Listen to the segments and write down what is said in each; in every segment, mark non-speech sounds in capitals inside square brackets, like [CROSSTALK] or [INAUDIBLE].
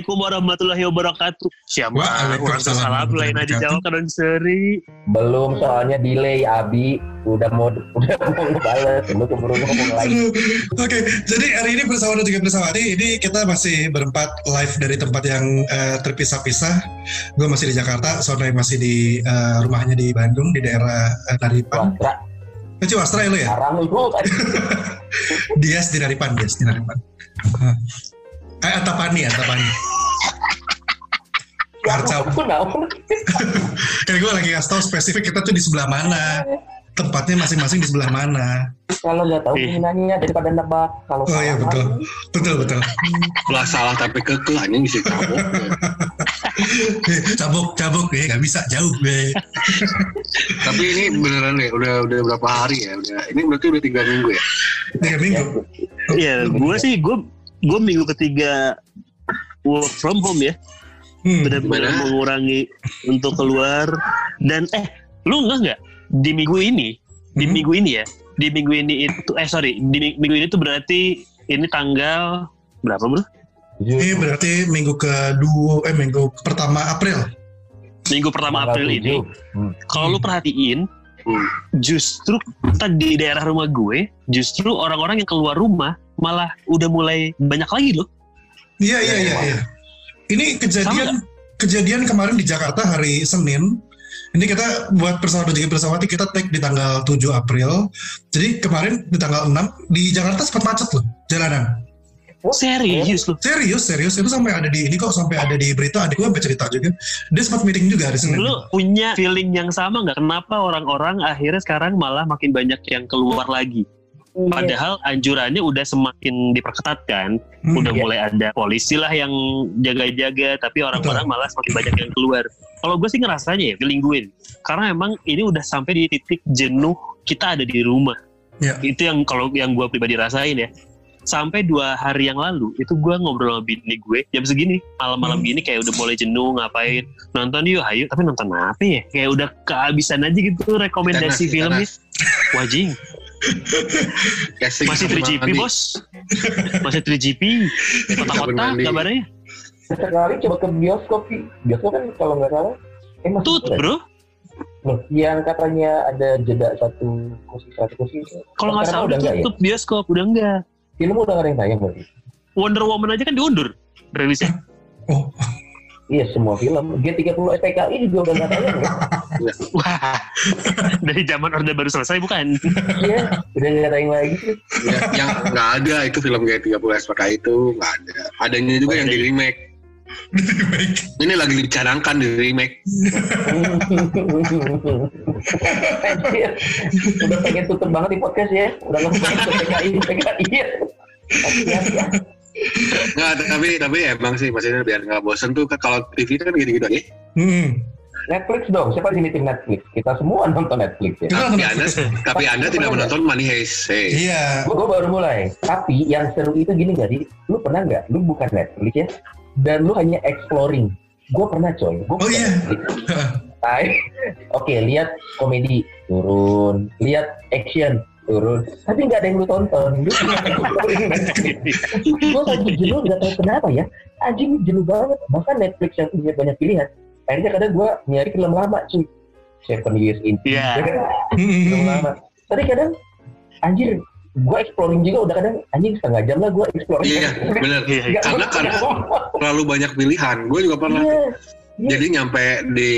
Assalamualaikum warahmatullahi wabarakatuh. Siapa? Waalaikumsalam salam lain aja jawab kan seri. Belum soalnya delay Abi udah mau udah mau ngebales lu keburu ngomong lagi. Oke, jadi hari ini bersama dan juga bersawati ini kita masih berempat live dari tempat yang eh, terpisah-pisah. Gue masih di Jakarta, Sonai masih di eh, rumahnya di Bandung di daerah eh, Naripan. Wastra, Eh, Ciwastra ya lo ya? lu [LAUGHS] Dias di Naripan, Dias di Naripan. Eh, Antapani, Antapani. Karcau. aku naon. Kan gue lagi kasih tau spesifik kita tuh di sebelah mana. Tempatnya masing-masing di sebelah mana. Kalau nggak tahu nanya daripada nebak. Kalau Oh iya salah, betul, betul betul. lah salah tapi keke anjing bisa cabut [LAUGHS] Eh, cabuk, cabuk, eh nggak bisa jauh, be. tapi ini beneran ya udah udah berapa hari ya udah ini berarti udah tiga minggu ya Tiga minggu. Iya, gue sih gue gue minggu ketiga work from home ya. Hmm. Benar-benar mengurangi untuk keluar dan eh lu enggak nggak di minggu ini di Hmm. minggu ini ya di minggu ini itu eh sorry di mi- minggu ini tuh berarti ini tanggal berapa bro? Ini berarti minggu kedua, eh minggu pertama April. Minggu pertama Tanggal April ini. Hmm. Kalau lu perhatiin, Hmm. justru tadi di daerah rumah gue, justru orang-orang yang keluar rumah malah udah mulai banyak lagi loh. Iya iya Iya, iya. Ini kejadian kejadian kemarin di Jakarta hari Senin. Ini kita buat pesawat dan juga pesawati kita take di tanggal 7 April. Jadi kemarin di tanggal 6 di Jakarta sempat macet loh jalanan. Oh, Serius loh. Serius, serius itu sampai ada di ini kok sampai ada di berita adik gue sampai cerita juga. Dia sempat meeting juga hari Senin. Lu punya feeling yang sama nggak? Kenapa orang-orang akhirnya sekarang malah makin banyak yang keluar lagi? Iya. Padahal anjurannya udah semakin diperketat kan, Hmm. udah Iya. mulai ada polisi lah yang jaga-jaga, tapi orang-orang malah semakin banyak yang keluar. Kalau gue sih ngerasanya ya, feeling gue, karena emang ini udah sampai di titik jenuh kita ada di rumah. Iya. Itu yang kalau yang gue pribadi rasain ya. Sampai dua hari yang lalu itu gue ngobrol sama bini gue jam segini malam-malam Hmm. gini kayak udah mulai jenuh ngapain nonton yuk ayo tapi nonton apa ya kayak udah kehabisan aja gitu rekomendasi filmnya wajing [LAUGHS] [LAUGHS] Casting masih kamar 3GP mandi. bos Masih 3GP Kamar Kota-kota kabarnya Sekali coba ke bioskop, bioskop kan kalau nggak salah, eh masih Tutup ada. bro Loh, yang katanya ada jeda satu kursi satu kursi. Kalau nggak salah udah ya? tutup bioskop Udah enggak Film udah nggak ada yang tayang berarti. Wonder Woman aja kan diundur Rilisnya Oh, Iya semua film. G30 SPKI juga udah nggak tayang ya. [LAUGHS] Wah Dari zaman Orde Baru selesai bukan Iya, udah nggak tayang lagi sih. Ya, yang nggak ada itu film kayak 30 SPK itu nggak ada adanya juga yang di remake ini lagi dicanangkan di remake [LAUGHS] udah pengen tutup banget di podcast ya. Udah nggak PKI, PKI ya. Hati-hati ya. Nggak tapi tapi emang sih maksudnya biar nggak bosen tuh kalau TV kan gitu-gitu aja Hmm. Netflix dong, siapa di sini tim Netflix? Kita semua [LAUGHS] nonton Netflix ya. Tapi anda tapi anda tidak menonton Money Heist hey. Iya. Gue baru mulai. Tapi yang seru itu gini gak sih? Lu pernah nggak? Lu bukan Netflix ya? Dan lu hanya exploring. Gue pernah coy. Gua Oh, iya. [LAUGHS] Tai. Oke, lihat komedi turun, lihat action turun. Tapi nggak ada yang lu tonton. [LAUGHS] Gue lagi jenuh nggak tahu kenapa ya. Anjing jenuh banget. Bahkan Netflix yang punya banyak pilihan. Akhirnya kadang gue nyari film lama cuy. Seven Years in. Iya Ya kan? film lama. Tapi kadang anjir gue exploring juga udah kadang anjing setengah jam lah gue exploring. iya bener Iya, iya. Nggak- karena karena terlalu banyak pilihan gue juga pernah Iya. jadi nyampe di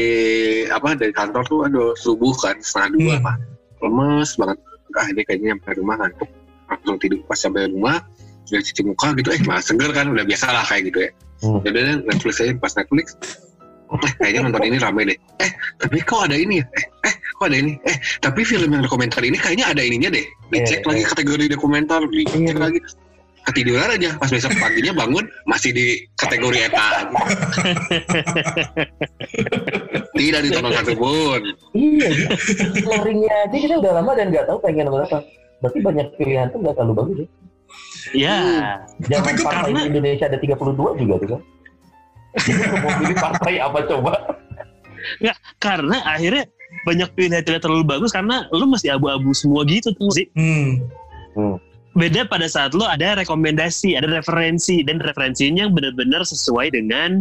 apa dari kantor tuh aduh subuh kan setengah dua Hmm. mah lemes banget ah ini kayaknya nyampe rumah ngantuk. Langsung tidur pas sampai rumah udah cuci muka gitu eh malah seger kan udah biasa lah kayak gitu ya. Hmm. jadi deh, Netflix aja pas Netflix eh kayaknya nonton ini rame deh. Eh tapi kok ada ini ya? Eh eh kok ada ini? Eh tapi film yang dokumenter ini kayaknya ada ininya deh. Dicek Eh, lagi eh. kategori dokumenter dicek Iya. lagi. Ketiduran aja pas besok paginya bangun masih di kategori eta [LAUGHS] tidak ditonton satu pun Iya, exploringnya aja kita udah lama dan nggak tahu pengen nonton apa. Berarti banyak pilihan tuh nggak terlalu bagus ya. Iya Jangan Tapi kok partai karena- di Indonesia ada 32 juga tuh kan. [LAUGHS] Mau pilih partai apa coba? Karena akhirnya banyak pilihan tidak terlalu bagus karena lu masih abu-abu semua gitu tuh sih. Hmm. beda pada saat lo ada rekomendasi, ada referensi dan referensinya yang benar-benar sesuai dengan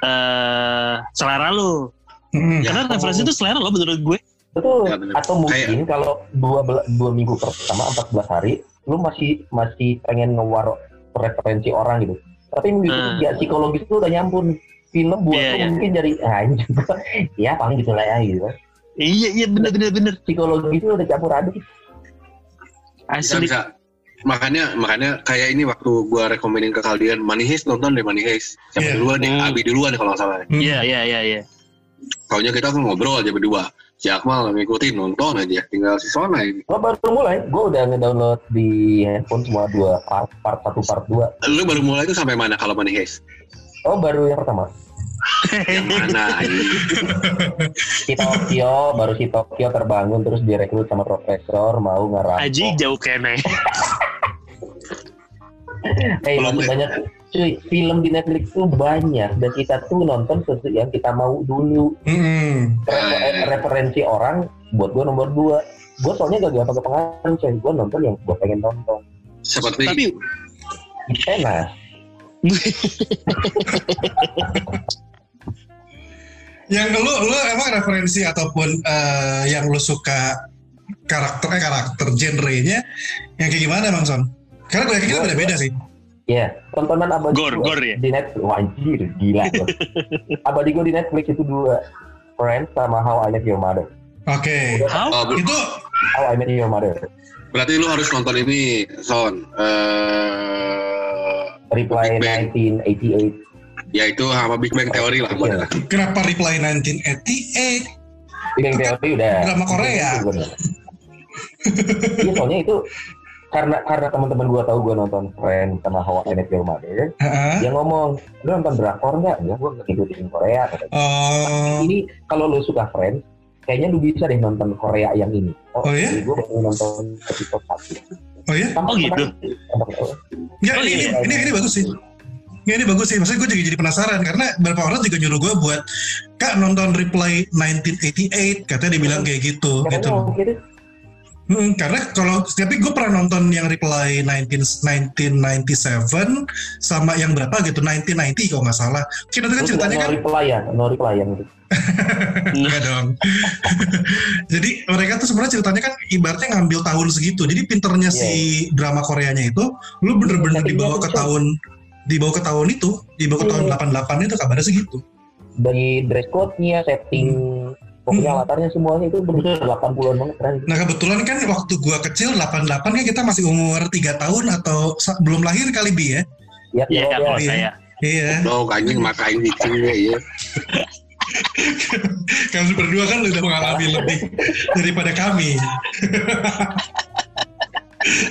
eh selera lo. Hmm. Ya. Karena referensi itu selera lo menurut gue. Betul. Ya, bener. Atau mungkin kalau dua dua minggu pertama 14 hari, lu masih masih pengen ngewar referensi orang gitu. Tapi minggu Hmm. ketiga psikologis lu udah nyampun film buat lu iya. mungkin dari anjing. [LAUGHS] ya paling gitu lah ya gitu. Iya iya bener bener bener. Psikologi itu udah campur aduk. bisa Asli. bisa makanya makanya kayak ini waktu gua rekomenin ke kalian Money Heist nonton deh Money Heist siapa Iya. duluan deh Hmm. Abi duluan deh kalau nggak salah. Iya iya iya iya. Taunya kita tuh ngobrol aja berdua si Akmal ngikutin nonton aja tinggal si Sona ini Gua baru mulai, gua udah ngedownload di handphone semua dua part, part satu part dua. lu baru mulai tuh sampai mana kalau Money Heist Oh baru yang pertama. yang mana? Si [LAUGHS] Tokyo, baru si Tokyo terbangun terus direkrut sama profesor mau ngerampok. Aji jauh kene. [LAUGHS] Eh Belum masih banyak cuy film di Netflix tuh banyak. Dan kita tuh nonton sesuatu yang kita mau dulu. Hmm. Refer- eh, referensi orang buat gua nomor dua. Gue soalnya gak gampang kepengaruh coy gue nonton yang gue pengen nonton. Seperti Tapi enak. [LAUGHS] Yang lu lu emang referensi ataupun eh, yang lu suka karakter eh, karakter genrenya yang kayak gimana Bang Son? Karena gue yakin kita beda-beda sih. Ya tontonan abadi Gor, gua gor ya? di Netflix wah anjir gila [LAUGHS] abadi gue di Netflix itu dua Friends sama How I Met Your Mother Oke. how? oh, Itu How I Met Your Mother berarti lu harus nonton ini Son eh Reply Big Bang. 1988 ya itu sama Big Bang Theory lah Iya. kenapa Reply 1988? Big Bang Theory udah Drama Korea. Iya soalnya itu karena karena teman-teman gua tahu gua nonton Friends sama How I Met Your Mother, Heeh. dia ngomong, lu nonton drakor nggak? Ya gua nggak ngikutin Korea. katanya. Oh, Ini kalau lu suka Friends, kayaknya lu bisa deh nonton Korea yang ini. Oh, iya? jadi gua baru nonton episode satu. oh ya? Oh, gitu? Enggak, Oh, ini, iya. ini, ini, ini bagus sih. Nggak, ini bagus sih. Maksudnya gue juga jadi penasaran karena beberapa orang juga nyuruh gue buat Kak nonton Reply 1988 katanya dibilang kayak gitu Katanya gitu. Hmm, karena kalau tapi gue pernah nonton yang Reply 19, 1997 sama yang berapa gitu 1990 kalau nggak salah. Kita kan ceritanya kan no reply ya, no reply yang itu. [LAUGHS] Enggak dong. [LAUGHS] Jadi mereka tuh sebenarnya ceritanya kan ibaratnya ngambil tahun segitu. Jadi pinternya si drama Koreanya itu, lu bener-bener dibawa ke tahun dibawa ke tahun itu, dibawa ke tahun Iya. 88 itu kabarnya segitu. Dari dress code-nya, setting, pokoknya Hmm. latarnya semuanya itu bener-bener 80-an banget keren. Nah kebetulan kan waktu gua kecil 88 kan kita masih umur 3 tahun atau belum lahir kali bi ya. Ya, Iya ya, kalau iya. saya. Iya. Oh, anjing makain cicing ya, iya. [LAUGHS] Kalian berdua kan udah mengalami [LAUGHS] lebih daripada kami. [LAUGHS]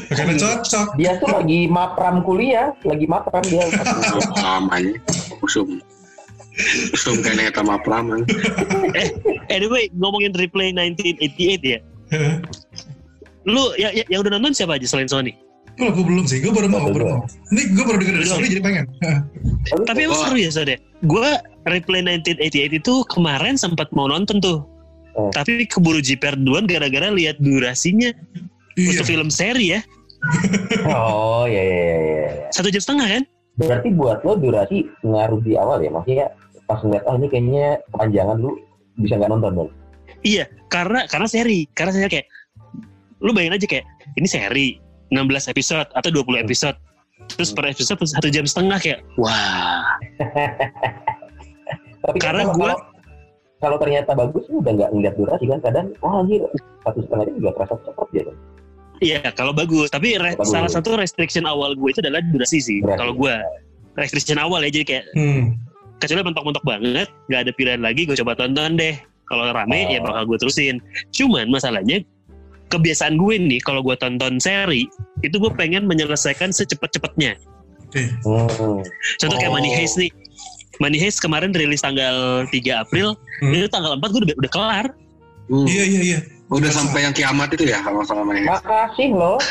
Karena cocok. Dia tuh lagi mapram kuliah, lagi mapram dia. Lamanya, usum. Kayaknya eta mah pelaman. Anyway, ngomongin replay 1988 ya. Lu ya, ya- yang udah nonton siapa aja selain Sony? Gue gue belum sih, gue baru mau, baru mau. Ini gue baru denger dari. Sony jadi pengen. Tapi emang seru ya Sode. Gue replay 1988 itu kemarin sempat mau nonton tuh. Oh. Tapi keburu jiper duluan gara-gara lihat durasinya. Iya. Untuk film seri ya. Oh iya iya iya. iya. Satu jam setengah kan? Berarti buat lo durasi ngaruh di awal ya, maksudnya pas ngeliat oh ini kayaknya kepanjangan lu bisa nggak nonton dong. Iya, karena karena seri. Karena saya kayak lu bayangin aja kayak ini seri 16 episode atau 20 episode. Terus per episode satu jam setengah kayak wah. [LAUGHS] Tapi kan Karena kalau, gua- kalau, kalau ternyata bagus lu udah nggak ngeliat durasi kan kadang wah anjir satu setengah itu juga terasa cepet gitu. Iya, kalau bagus. Tapi re- Bagus. salah satu restriction awal gue itu adalah durasi sih. Kalau gue restriction awal ya jadi kayak Hmm. Kecuali mentok-mentok banget, nggak ada pilihan lagi, gue coba tonton deh. Kalau rame Oh. ya bakal gue terusin. Cuman masalahnya kebiasaan gue nih kalau gue tonton seri itu gue pengen menyelesaikan secepat-cepatnya. Oke. Hmm. Contoh kayak Oh. Money Heist nih. Money Heist kemarin rilis tanggal 3 April, Hmm. itu tanggal 4 gue udah, udah kelar. Hmm. Iya iya iya. Udah sampai yang kiamat itu ya kalau sama main. Makasih loh. [LAUGHS]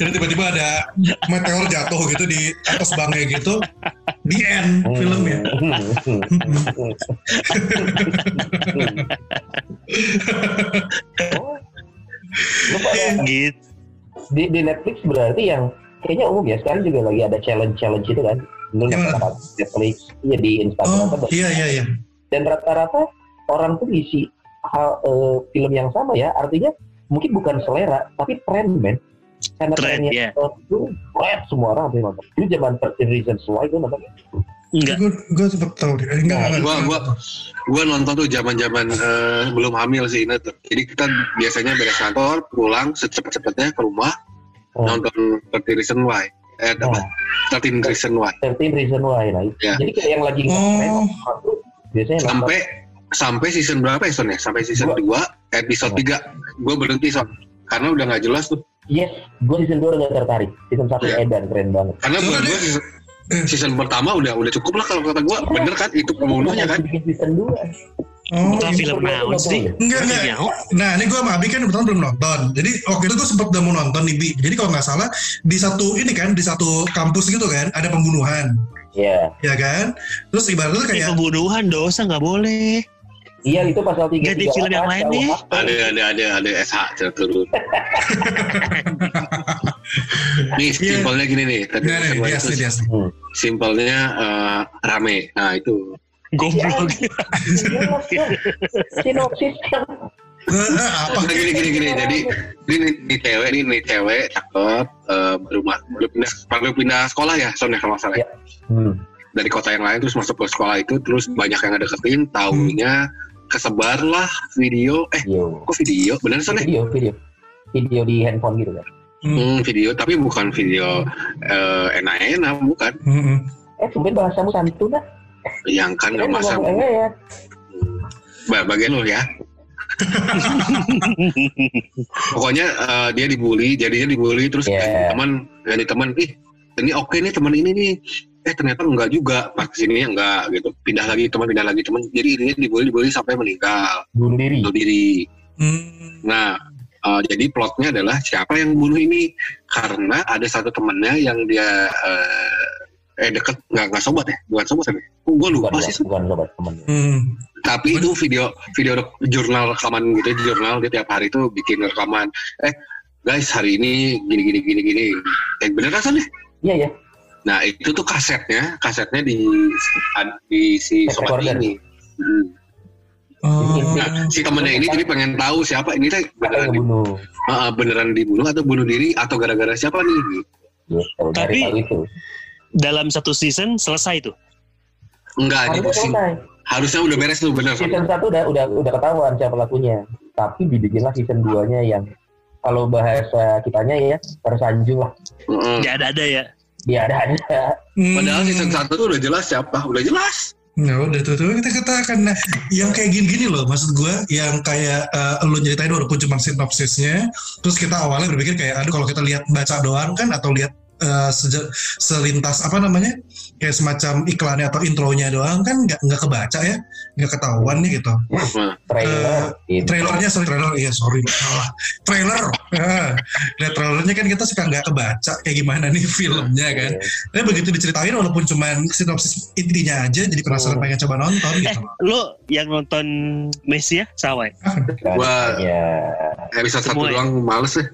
Jadi tiba-tiba ada meteor jatuh gitu di atas bangnya gitu. Di end filmnya. Oh. Gitu di, di Netflix berarti yang kayaknya umum ya sekarang juga lagi ada challenge challenge itu kan tahu Netflix iya di Instagram Oh, apa iya iya iya. dan rata-rata orang tuh isi hal eh, film yang sama ya artinya mungkin bukan selera tapi tren men karena Tren, trennya iya. itu tren semua orang sampai nonton itu zaman 13 Reasons Why gue nonton enggak Gue gue sempet tahu deh. Eh, Enggak, Nah, enggak, gua- gue nonton tuh zaman zaman belum hamil sih tuh. Jadi kita biasanya beres kantor, pulang secepat-cepatnya ke rumah Oh. nonton 30 Reason Why. Eh, apa? Nah, 13 Reason Why. 13 Reasons Why nah itu. Ya. jadi kayak yang lagi Oh. tuh biasanya nonton Sampai season berapa ya Son ya? Sampai season 2 episode 3 gue berhenti Son. Karena udah nggak jelas tuh. yes gue season 2 udah gak tertarik season 1 Iya. edan keren banget Karena buat gue season, season pertama udah udah cukup lah kalau kata gue. Bener kan? Itu pembunuhnya kan? bikin season 2 Oh, film naon sih? enggak enggak. Ya, Nah, ini gue sama Abi kan kebetulan belum nonton. Jadi waktu itu gue sempet udah mau nonton nih, Bi. Jadi kalau nggak salah di satu ini kan di satu kampus gitu kan ada pembunuhan, ya ya kan? Terus ibaratnya tuh Ini kayak pembunuhan dosa nggak boleh iya itu pasal 3 Ganti film yang lain nih. Ada ada ada ada SH turun. [LAUGHS] nih Iya. simpelnya gini nih. Tadi dia itu asli, dia asli. simpelnya eh, rame. Nah itu. goblok sinopsis Eh, [LAUGHS] eh, apa? Nah, gini gini gini. Jadi ini nih, nih cewek nih nih cewek cakep eh, baru baru pindah baru pindah sekolah ya Son ya kalau salah. ya. Iya. hmm. Dari kota yang lain terus masuk ke sekolah itu terus banyak yang deketin taunya kesebar lah video. Eh video. kok video? Bener Son ya? video video. Video di handphone gitu kan Hmm, Hmm, video. Tapi bukan video eh, enak-enak bukan. Hmm, hmm. eh sumpah bahasamu santun lah yang kan nggak masa ngomong eh, ya. Ba- bagian lo ya. [LAUGHS] Pokoknya eh, dia dibully jadinya dibully terus Yeah. teman ganti teman ih ini oke nih teman ini nih eh ternyata enggak juga. Pas ke sini enggak gitu. Pindah lagi teman pindah lagi. Teman jadi intinya dibully dibully sampai meninggal. Bunuh diri. Bunuh diri. Hmm, nah eh, jadi plotnya adalah siapa yang bunuh ini? Karena ada satu temannya yang dia eh, eh deket. Nggak nggak sobat ya? Bukan sobat ya? Gue lupa bukan sih bukan sobat temen. Hmm. tapi itu video video rek- jurnal rekaman gitu jurnal. Dia tiap hari itu bikin rekaman. Eh guys hari ini gini gini gini gini. Eh bener kan Son, ya? iya ya nah itu tuh kasetnya kasetnya di di si sobat ini. Hmm. Oh, nah si temennya ini jadi pengen tahu siapa ini teh beneran yang di, bunuh ah, beneran dibunuh atau bunuh diri atau gara-gara siapa nih? Gitu dari Tapi- itu. dalam satu season selesai tuh. Enggak di harusnya musim harusnya udah beres tuh bener. Son. season satu udah udah udah ketahuan siapa pelakunya. Tapi dibikinlah season 2 nya yang kalau bahasa kitanya ya tersanjung lah. Heeh. nggak ada ada ya dia ada. Ada Hmm. padahal season 1 tuh udah jelas siapa? Udah jelas. Ya udah tuh, tuh kita katakan. Nah, yang kayak gini-gini loh maksud gue yang kayak eh, lo nyeritain walaupun cuma sinopsisnya terus kita awalnya berpikir kayak aduh kalau kita lihat baca doang kan atau lihat eh, seje- selintas apa namanya kayak semacam iklannya atau intronya doang kan nggak nggak kebaca ya nggak ketahuan nih gitu Nah, [LAUGHS] trailer gitu. trailernya sorry trailer iya sorry salah trailer Ah, lihat trailernya kan kita suka nggak kebaca kayak gimana nih filmnya kan tapi begitu diceritain walaupun cuma sinopsis intinya aja jadi penasaran Oh. pengen coba nonton eh gitu lo yang nonton Messi ya sama ya Wah. ya episode satu ya? doang males deh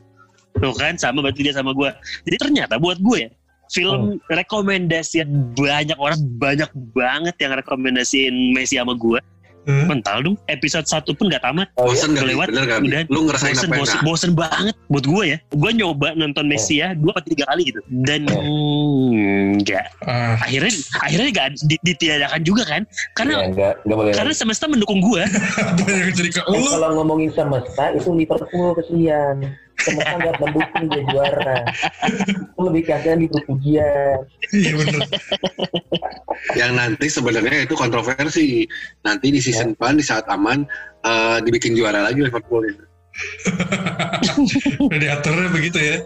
Tuh kan sama berarti dia sama gue. Jadi ternyata buat gue ya film rekomendasi banyak orang banyak banget yang rekomendasiin Messi sama gue. Eh, Mental dong. Episode satu pun gak tamat. oh ya bosen gak lewat, bener gak Bi? udah. lu ngerasain Bosen, apa bosen, enak bosen banget buat gue ya. Gue nyoba nonton Messi ya dua atau tiga kali gitu. Dan Oh. hmm, nggak. ah, Akhirnya akhirnya gak di- ditiadakan juga kan. ya Karena enggak enggak boleh karena semesta mendukung gue. banyak [LAUGHS] Eh, lu kalau ngomongin semesta itu Liverpool kesian semesta nggak mendukung dia juara. Itu lebih kasihan di pujian iya bener. Yang nanti sebenarnya itu kontroversi. Nanti di season depan di saat aman eh, dibikin juara lagi Liverpool [LAUGHS] itu radiatornya begitu ya.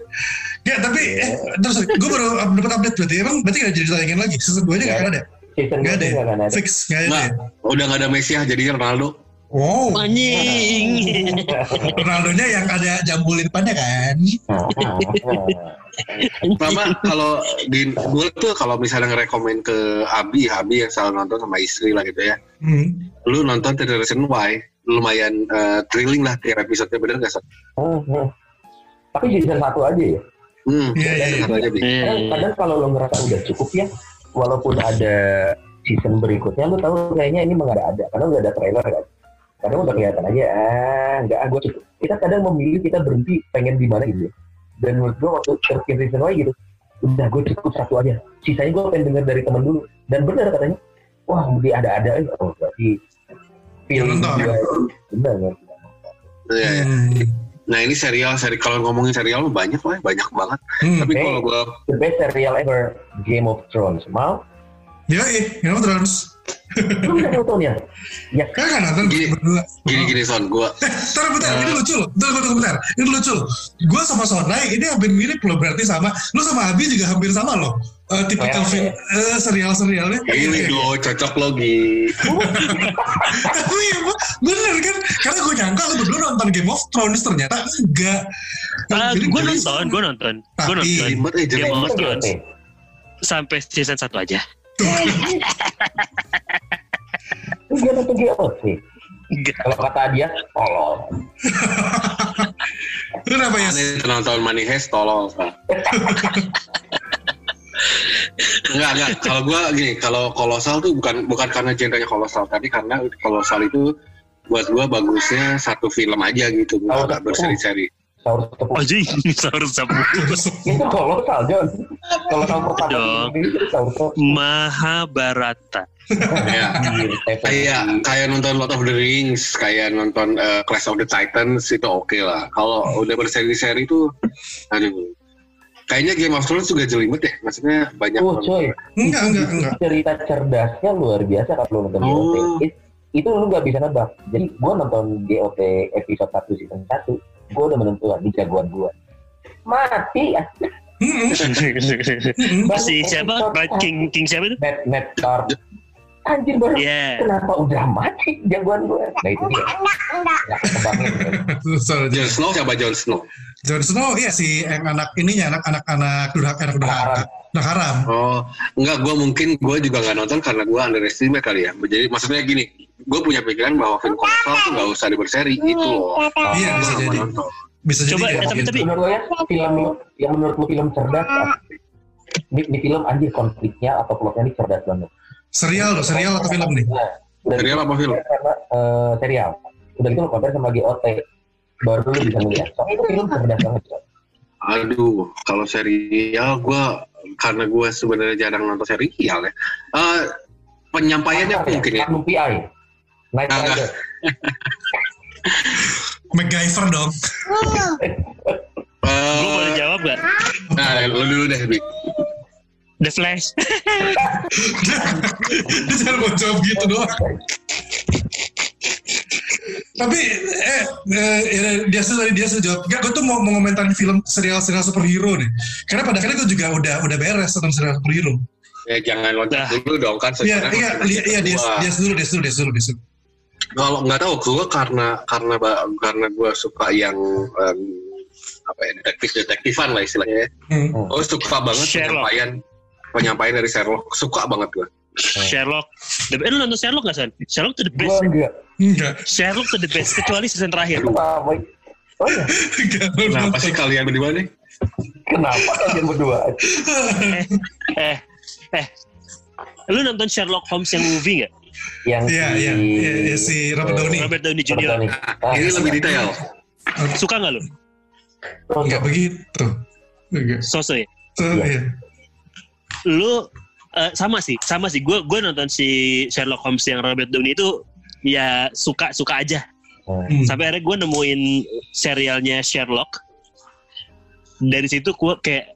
Ya tapi eh, terus gue baru dapat update berarti. Emang berarti gak jadi ditayangin lagi? Season 2 nya gak ada? Season Nggak ada ya? fix gak ada Nggak. ya? udah nggak ada Messi ya jadinya Ronaldo wow Anjing. [LAUGHS] Ronaldo nya yang ada jambu di depannya kan [LAUGHS] Pertama kalau di gue tuh kalau misalnya ngerekomen ke Abi, Abi yang selalu nonton sama istri lah gitu ya. hmm. Lu nonton The Reason Why lumayan eh, thrilling lah tiap episode bener gak Son? Tapi season satu aja ya. Hmm. Iya, iya, iya. Satu aja, Bi. Iya, Kadang, iya. kadang kalau lo ngerasa udah cukup ya, walaupun ada season berikutnya, lo tahu kayaknya ini emang ada ada, karena udah ada trailer kan. Kadang udah kelihatan aja, ah nggak, ah gue cukup. Kita kadang memilih kita berhenti pengen di mana gitu. ya. Dan menurut gue waktu terkin season Y gitu, udah gue cukup satu aja. Sisanya gue pengen denger dari temen dulu. Dan benar katanya, wah dia ada-ada, oh berarti feeling Nonton. gue benar kan. Iya, iya. Hmm. Nah ini serial, seri kalau ngomongin serial banyak lah, banyak banget. Hmm. Tapi Hey. kalau gue The best serial ever, Game of Thrones. Mau? Ya, eh, of Thrones. Lu udah nonton ya? Ya Kan kan nonton Gini. berdua. gini-gini son, gue Eh, Bentar, bentar, ini lucu loh. Bentar, bentar, bentar. Ini lucu loh. Gue sama Sonai, ini hampir mirip loh berarti sama. Lu sama Abi juga hampir sama loh. Eh tipikal Kayak- film, eh, serial-serialnya. ini Iya, do cocok logi. Tapi ya, gua- bener kan? Karena gue nyangka lu berdua nonton Game of Thrones, ternyata enggak. Jadi gue nonton, gue nonton, gue nonton Game of Thrones sampai season satu aja. Lu dia nonton GOT. Enggak. Kalau kata dia, tolol. [LAUGHS] Kenapa ya? Nonton Money Heist tolol. enggak enggak kalau gue gini kalau kolosal tuh bukan bukan karena genrenya kolosal tapi karena kolosal itu buat gue bagusnya satu film aja gitu Oh, nggak berseri-seri Saurus tepuk. Anjing, saurus sapu. Itu kolosal, John. Kolosal pertama Dong. itu saurus. Mahabharata. ya Anjir, Stephen kayak nonton Lord of the Rings kayak nonton eh, Clash of the Titans itu oke lah kalau udah berseri-seri itu aduh kayaknya Game of Thrones juga jelimet ya maksudnya banyak Oh, coy. Enggak, enggak, enggak. Cerita cerdasnya luar biasa kalau nonton Oh. GOT. It- itu lu nggak bisa nebak. Jadi gua nonton GOT episode 1 season 1, gua udah menentukan di jagoan gua. Mati ya. [LAUGHS] Si siapa? King King siapa itu? Ned, Ned Stark. Anjir baru Iya. kenapa udah mati jagoan gue? Nah itu dia. Nggak kebangun. kan. Sorry, Jon Snow siapa Jon Snow Jon Snow, iya si yang anak ininya, anak anak anak durhaka, anak durhaka, anak haram. Oh, enggak, gue mungkin gue juga nggak nonton karena gue underestimate kali ya. Jadi maksudnya gini, gue punya pikiran bahwa film kolosal tuh nggak usah diberseri gitu loh. Iya, bisa jadi. nonton. Bisa jadi Coba, eh, tapi- gitu. tapi- Menurut lo ya film yang menurut lu film cerdas apa? Di, di film anjir konfliknya atau plotnya ini cerdas banget. Serial loh, serial atau film nih? Nah, udah Serial apa film? Karena eh, serial. Udah gitu lo compare sama GOT. Baru lu bisa melihat. Soalnya itu film cerdas banget. Aduh, kalau serial gue karena gue sebenarnya jarang nonton serial ya. Eh, penyampaiannya Apa ya? mungkin ya. PI. Night Ah, Rider. [LAUGHS] MacGyver dong. Eh, Gue boleh jawab gak? Nah, lu dulu deh, Bi. The Flash. [LAUGHS] Dia jangan mau jawab gitu doang. [LAUGHS] Tapi eh, eh, eh, dia sudah dia sudah jawab. Gak, gue tuh mau, mau ngomentarin film serial-serial superhero nih. Karena pada akhirnya gue juga udah udah beres nonton serial superhero. Ya jangan loncat Nah. dulu dong kan. Iya, sebenarnya iya, iya, dia, dia dulu, dia dulu, dia dulu, dia dulu. Kalau nggak tahu, gue karena karena karena gue suka yang em, apa ya detektif detektifan lah istilahnya. ya. Hmm. Oh suka banget Sherlock. penyampaian penyampaian dari Sherlock. Suka banget gue. Sherlock. The, eh, lu nonton Sherlock gak, San? Sherlock tuh the best. enggak. Enggak, Sherlock tuh the best. Kecuali season terakhir. Apa? Oh iya. lu Kenapa sih kalian berdua nih? Kenapa kalian berdua? Eh, eh. Lu nonton Sherlock Holmes yang movie gak? Yang Iya, iya, iya, iya, si Robert Downey. Robert Downey Robert Jr. Downey. Nah, ini Ah, lebih detail. Suka gak lu? Enggak begitu. Enggak. Sosok ya? Iya. iya. Lu eh, sama sih, sama sih. Gue gue nonton si Sherlock Holmes yang Robert Downey itu ya suka suka aja. Hmm. Hmm. Sampai akhirnya gue nemuin serialnya Sherlock. Dari situ gue kayak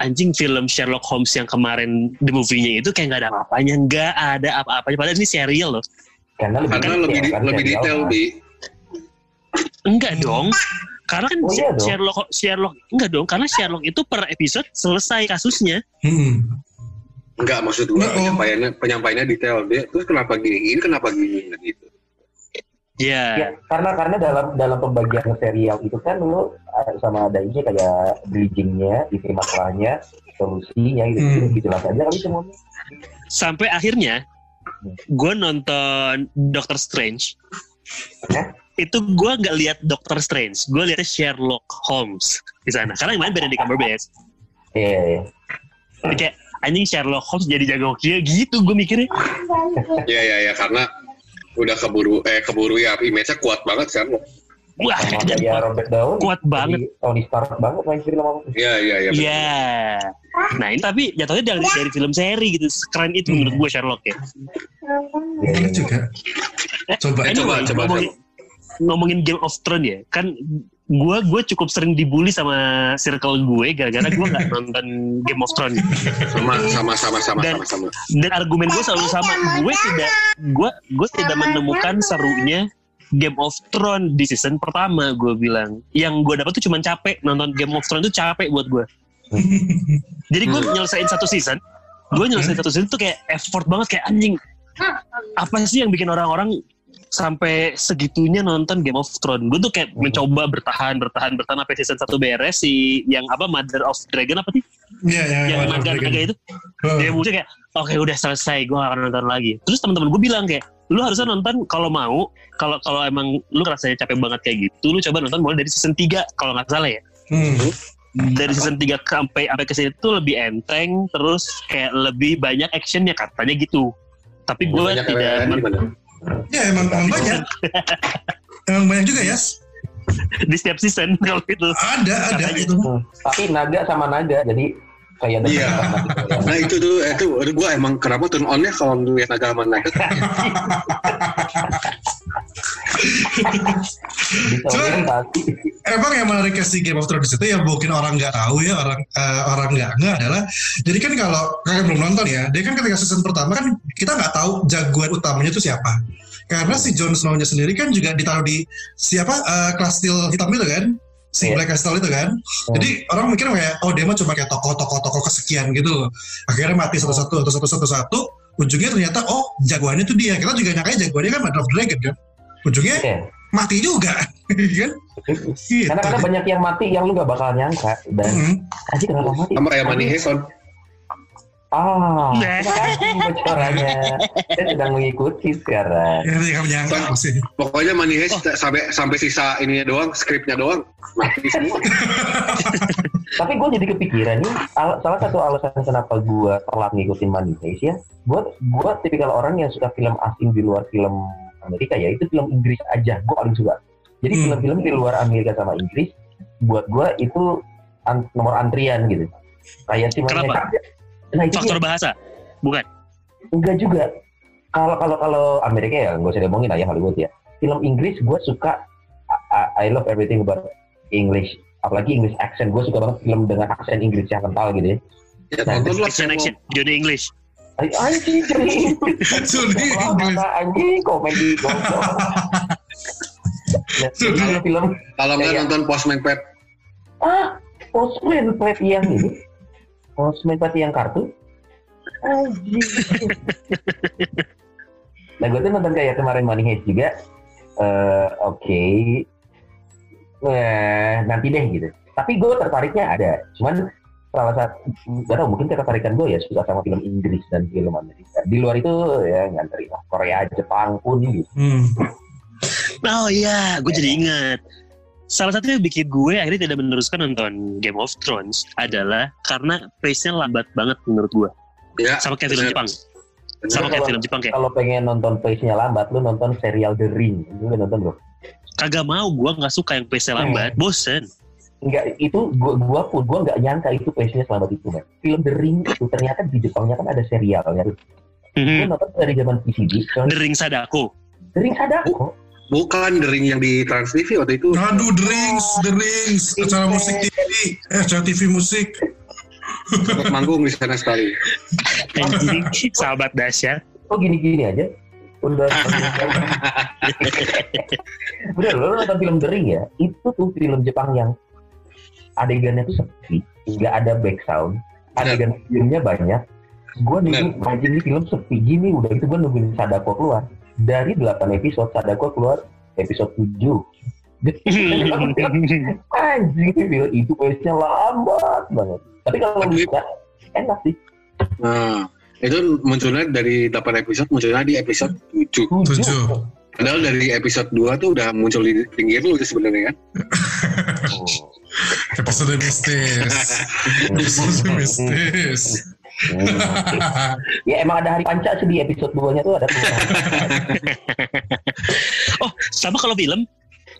anjing film Sherlock Holmes yang kemarin the movie-nya itu kayak nggak ada apa-apanya, nggak ada apa-apanya. Padahal ini serial loh. Karena lebih Karena lebih di- kan, lebih detail, bi. Enggak dong. Karena kan Oh, iya dong. Sherlock Sherlock enggak dong, karena Sherlock itu per episode selesai kasusnya. Hmm. Enggak maksud gue oh. penyampaiannya penyampaiannya detail. Dia terus kenapa gini? Ini kenapa gini? Gitu. Ya. Ya, karena karena dalam dalam pembagian serial itu kan lu eh, sama ada ini kayak bridgingnya, isi masalahnya, solusinya gitu, Hmm. gitu jelas aja kali semuanya. Sampai akhirnya gue nonton Doctor Strange. Hah? itu gue nggak lihat Doctor Strange, gue lihatnya Sherlock Holmes di sana. Karena yang main Benedict Cumberbatch. Iya, iya. Jadi kayak anjing Sherlock Holmes jadi jago dia gitu gue mikirnya. Iya iya ya karena udah keburu eh keburu ya image-nya kuat banget kan. Wah, kayak Robert Downey. kuat banget. Tony Stark banget main film apa. Iya iya iya. Iya. Nah ini tapi jatuhnya dari, dari film seri gitu. Keren itu menurut gue Sherlock ya. Iya, iya. juga. Coba. Eh, coba, coba, ngomongin, ngomongin Game of Thrones ya. Kan gue gue cukup sering dibully sama circle gue gara-gara gue nggak [LAUGHS] nonton Game of Thrones. Sama sama sama sama Dan- sama sama. Dan argumen gue selalu sama. Gue tidak gue gue tidak menemukan serunya Game of Thrones di season pertama gue bilang. Yang gue dapat tuh cuma capek nonton Game of Thrones tuh capek buat gue. [LAUGHS] Jadi gue Hmm. nyelesain satu season, gue nyelesain satu season tuh kayak effort banget kayak anjing. Apa sih yang bikin orang-orang sampai segitunya nonton Game of Thrones? Gue tuh kayak mencoba bertahan, bertahan, bertahan sampai season satu beres si yang apa Mother of Dragon apa sih? Iya, iya, yang iya, naga-naga iya. itu. Oh. Dia muncul kayak oke udah selesai, gue gak akan nonton lagi. Terus teman-teman gue bilang kayak lu harusnya nonton kalau mau kalau kalau emang lu rasanya capek banget kayak gitu, lu coba nonton mulai dari season 3 kalau nggak salah ya Hmm. dari season 3 ke sampai sampai ke sini tuh lebih enteng terus kayak lebih banyak actionnya katanya gitu tapi gue tidak? Ya emang, emang banyak. emang banyak juga ya. di setiap season kalau itu Ada, ada Katanya. itu. Hmm. Tapi naga sama naga, jadi kayak ada Iya. Nah itu tuh itu gue emang kenapa turn on-nya kalau lihat naga sama naga [LAUGHS] orientasi. Emang yang menarik si Game of Thrones itu yang mungkin orang nggak tahu ya orang eh, orang nggak nggak adalah jadi kan kalau kalian belum nonton ya dia kan ketika season pertama kan kita nggak tahu jagoan utamanya itu siapa. Karena si Jon Snow-nya sendiri kan juga ditaruh di siapa eh, Castle hitam itu kan? Si Iya. Black Castle itu kan? Jadi orang mikir kayak oh dia mah cuma kayak tokoh-tokoh-tokoh kesekian gitu. Loh akhirnya mati satu-satu atau satu-satu-satu ujungnya ternyata oh jagoannya itu dia kita juga nyangkanya jagoannya kan Mother of Dragon kan ujungnya Iya. mati juga [LAUGHS] kan gitu. Karena banyak yang mati yang lu gak bakal nyangka dan Hmm. aja kenapa mati? sama Heist kan. Ah, kasih bocorannya. Saya sedang mengikuti sekarang. Ya, nggak menyangka sih. Pokoknya Money Heist sampai sampai sisa ininya doang, skripnya doang mati semua. [LAUGHS] Tapi gue jadi kepikiran nih, al- salah satu alasan kenapa gue telat ngikutin Money Heist ya, gue gue tipikal orang yang suka film asing di luar film Amerika ya, itu film Inggris aja, gue paling suka. Jadi Hmm. film-film di luar Amerika sama Inggris, buat gue itu an- nomor antrian gitu. Kayak si Money Kenapa? Heist. Nah itu faktor dia. bahasa bukan enggak juga. Kalau kalau kalau Amerika ya nggak usah diomongin lah ya Hollywood ya. Film Inggris gue suka I, I love everything about English. Apalagi English accent. Gue suka banget film dengan aksen Inggris yang kental gitu ya. Ya tonton lah action action Johnny [LAUGHS] English Anjing, Johnny English. Johnny English. anjing komedi goblok. [LAUGHS] Nah, film Kalau nggak Iya. nonton Postman Pet, ah Postman Pet yang ini. Postman Pet yang kartu. Nah gue tuh nonton kayak kemarin Money Heist juga. Eh Oke. Nah, nanti deh gitu. Tapi gue tertariknya ada. Cuman salah satu, gak tau mungkin ketertarikan gue ya suka sama film Inggris dan film Amerika. Di luar itu ya ngantri lah. Korea, Jepang pun gitu. Hmm. oh iya gue jadi ingat salah satu yang bikin gue akhirnya tidak meneruskan nonton Game of Thrones adalah karena pace-nya lambat banget menurut gue ya. sama kayak film. Jepang Bener. sama kayak Kalau- film Jepang kayak Kalau pengen nonton pace-nya lambat, lu nonton serial The Ring. Lu udah nonton bro? kagak mau gue nggak suka yang pace-nya lambat bosen Enggak, itu gua, gua pun gua nggak nyangka itu pace-nya selambat itu, man. Film The Ring itu ternyata di Jepangnya kan ada serialnya. tuh. Gua Mhm. nonton dari zaman VCD, soalnya The Ring Sadako The Ring ada kok. Bukan The Ring yang di Trans TV waktu itu. Aduh, The Rings, The Rings, acara musik TV, eh acara TV musik. Sempat manggung di sana sekali. anjing sahabat dahsyat Kok gini-gini aja? Udah. Udah, lu nonton film The Ring ya? Itu tuh film Jepang yang adegannya tuh sepi, nggak ada back sound, adegan filmnya banyak. Gue nunggu, anjing ini film sepi gini, udah itu gue nungguin Sadako keluar. Dari 8 episode, Sadako keluar episode 7. [LAUGHS] Anjing itu pace-nya lambat banget. Tapi kalau bisa, enak sih. Nah, itu munculnya dari 8 episode, munculnya di episode 7. Tujuh. Tujuh. Padahal dari episode 2 tuh udah muncul di pinggir lu sebenarnya kan. [LAUGHS] Episode mistis. [LAUGHS] Episode mistis. Hmm. ya emang ada hari panca sih di episode 2 nya tuh ada tuh. [LAUGHS] Oh, sama kalau film,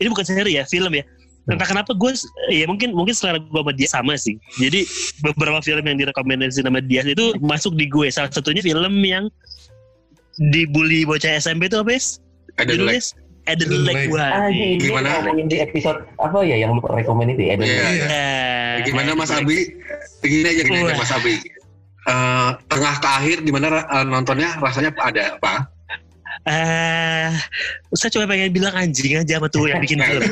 ini bukan seri ya, film ya. Entah kenapa gue, ya mungkin mungkin selera gue sama dia sama sih. Jadi beberapa film yang direkomendasi nama dia itu masuk di gue. Salah satunya film yang dibully bocah SMP itu apa ya? Ada Lake Lake. Wah. Ah, ini Gimana? ngomongin di episode apa ya yang lu rekomend itu ya? Ada Iya. Eh, Gimana Mas Abi? Gini aja gini aja. Mas Abi. Eh, tengah ke akhir gimana eh, nontonnya rasanya ada apa? Eh, saya coba pengen bilang anjing aja sama tuh yang bikin film.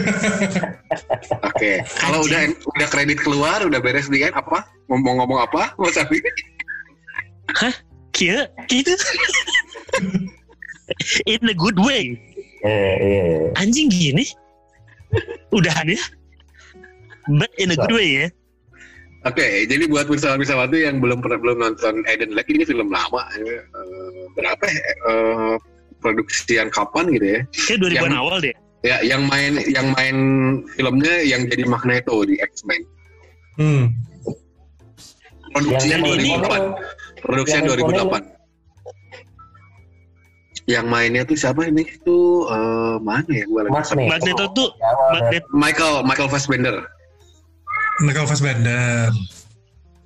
Oke. Kalau Anjing. udah udah kredit keluar, udah beres di end apa? Ngomong-ngomong apa Mas Abi? Kia, gitu. In a good way. Eh. Anjing gini. Udahan ya. But in a good way ya. Oke, jadi buat pesawat-pesawat yang belum pernah belum nonton Eden Lake ini film lama, ya. Eh, berapa ya? Eh, produksian kapan gitu ya? Kayak 2000-an Yang- awal deh. Ya, yang main yang main filmnya yang jadi Magneto di X-Men. Hmm. Produksinya Yang ini- 2008. Produksinya yang 2008. Yang mainnya tuh siapa ini? Itu eh, mana ya? Gua lagi Magneto. Magneto tuh Michael Michael Fassbender. Michael Fassbender.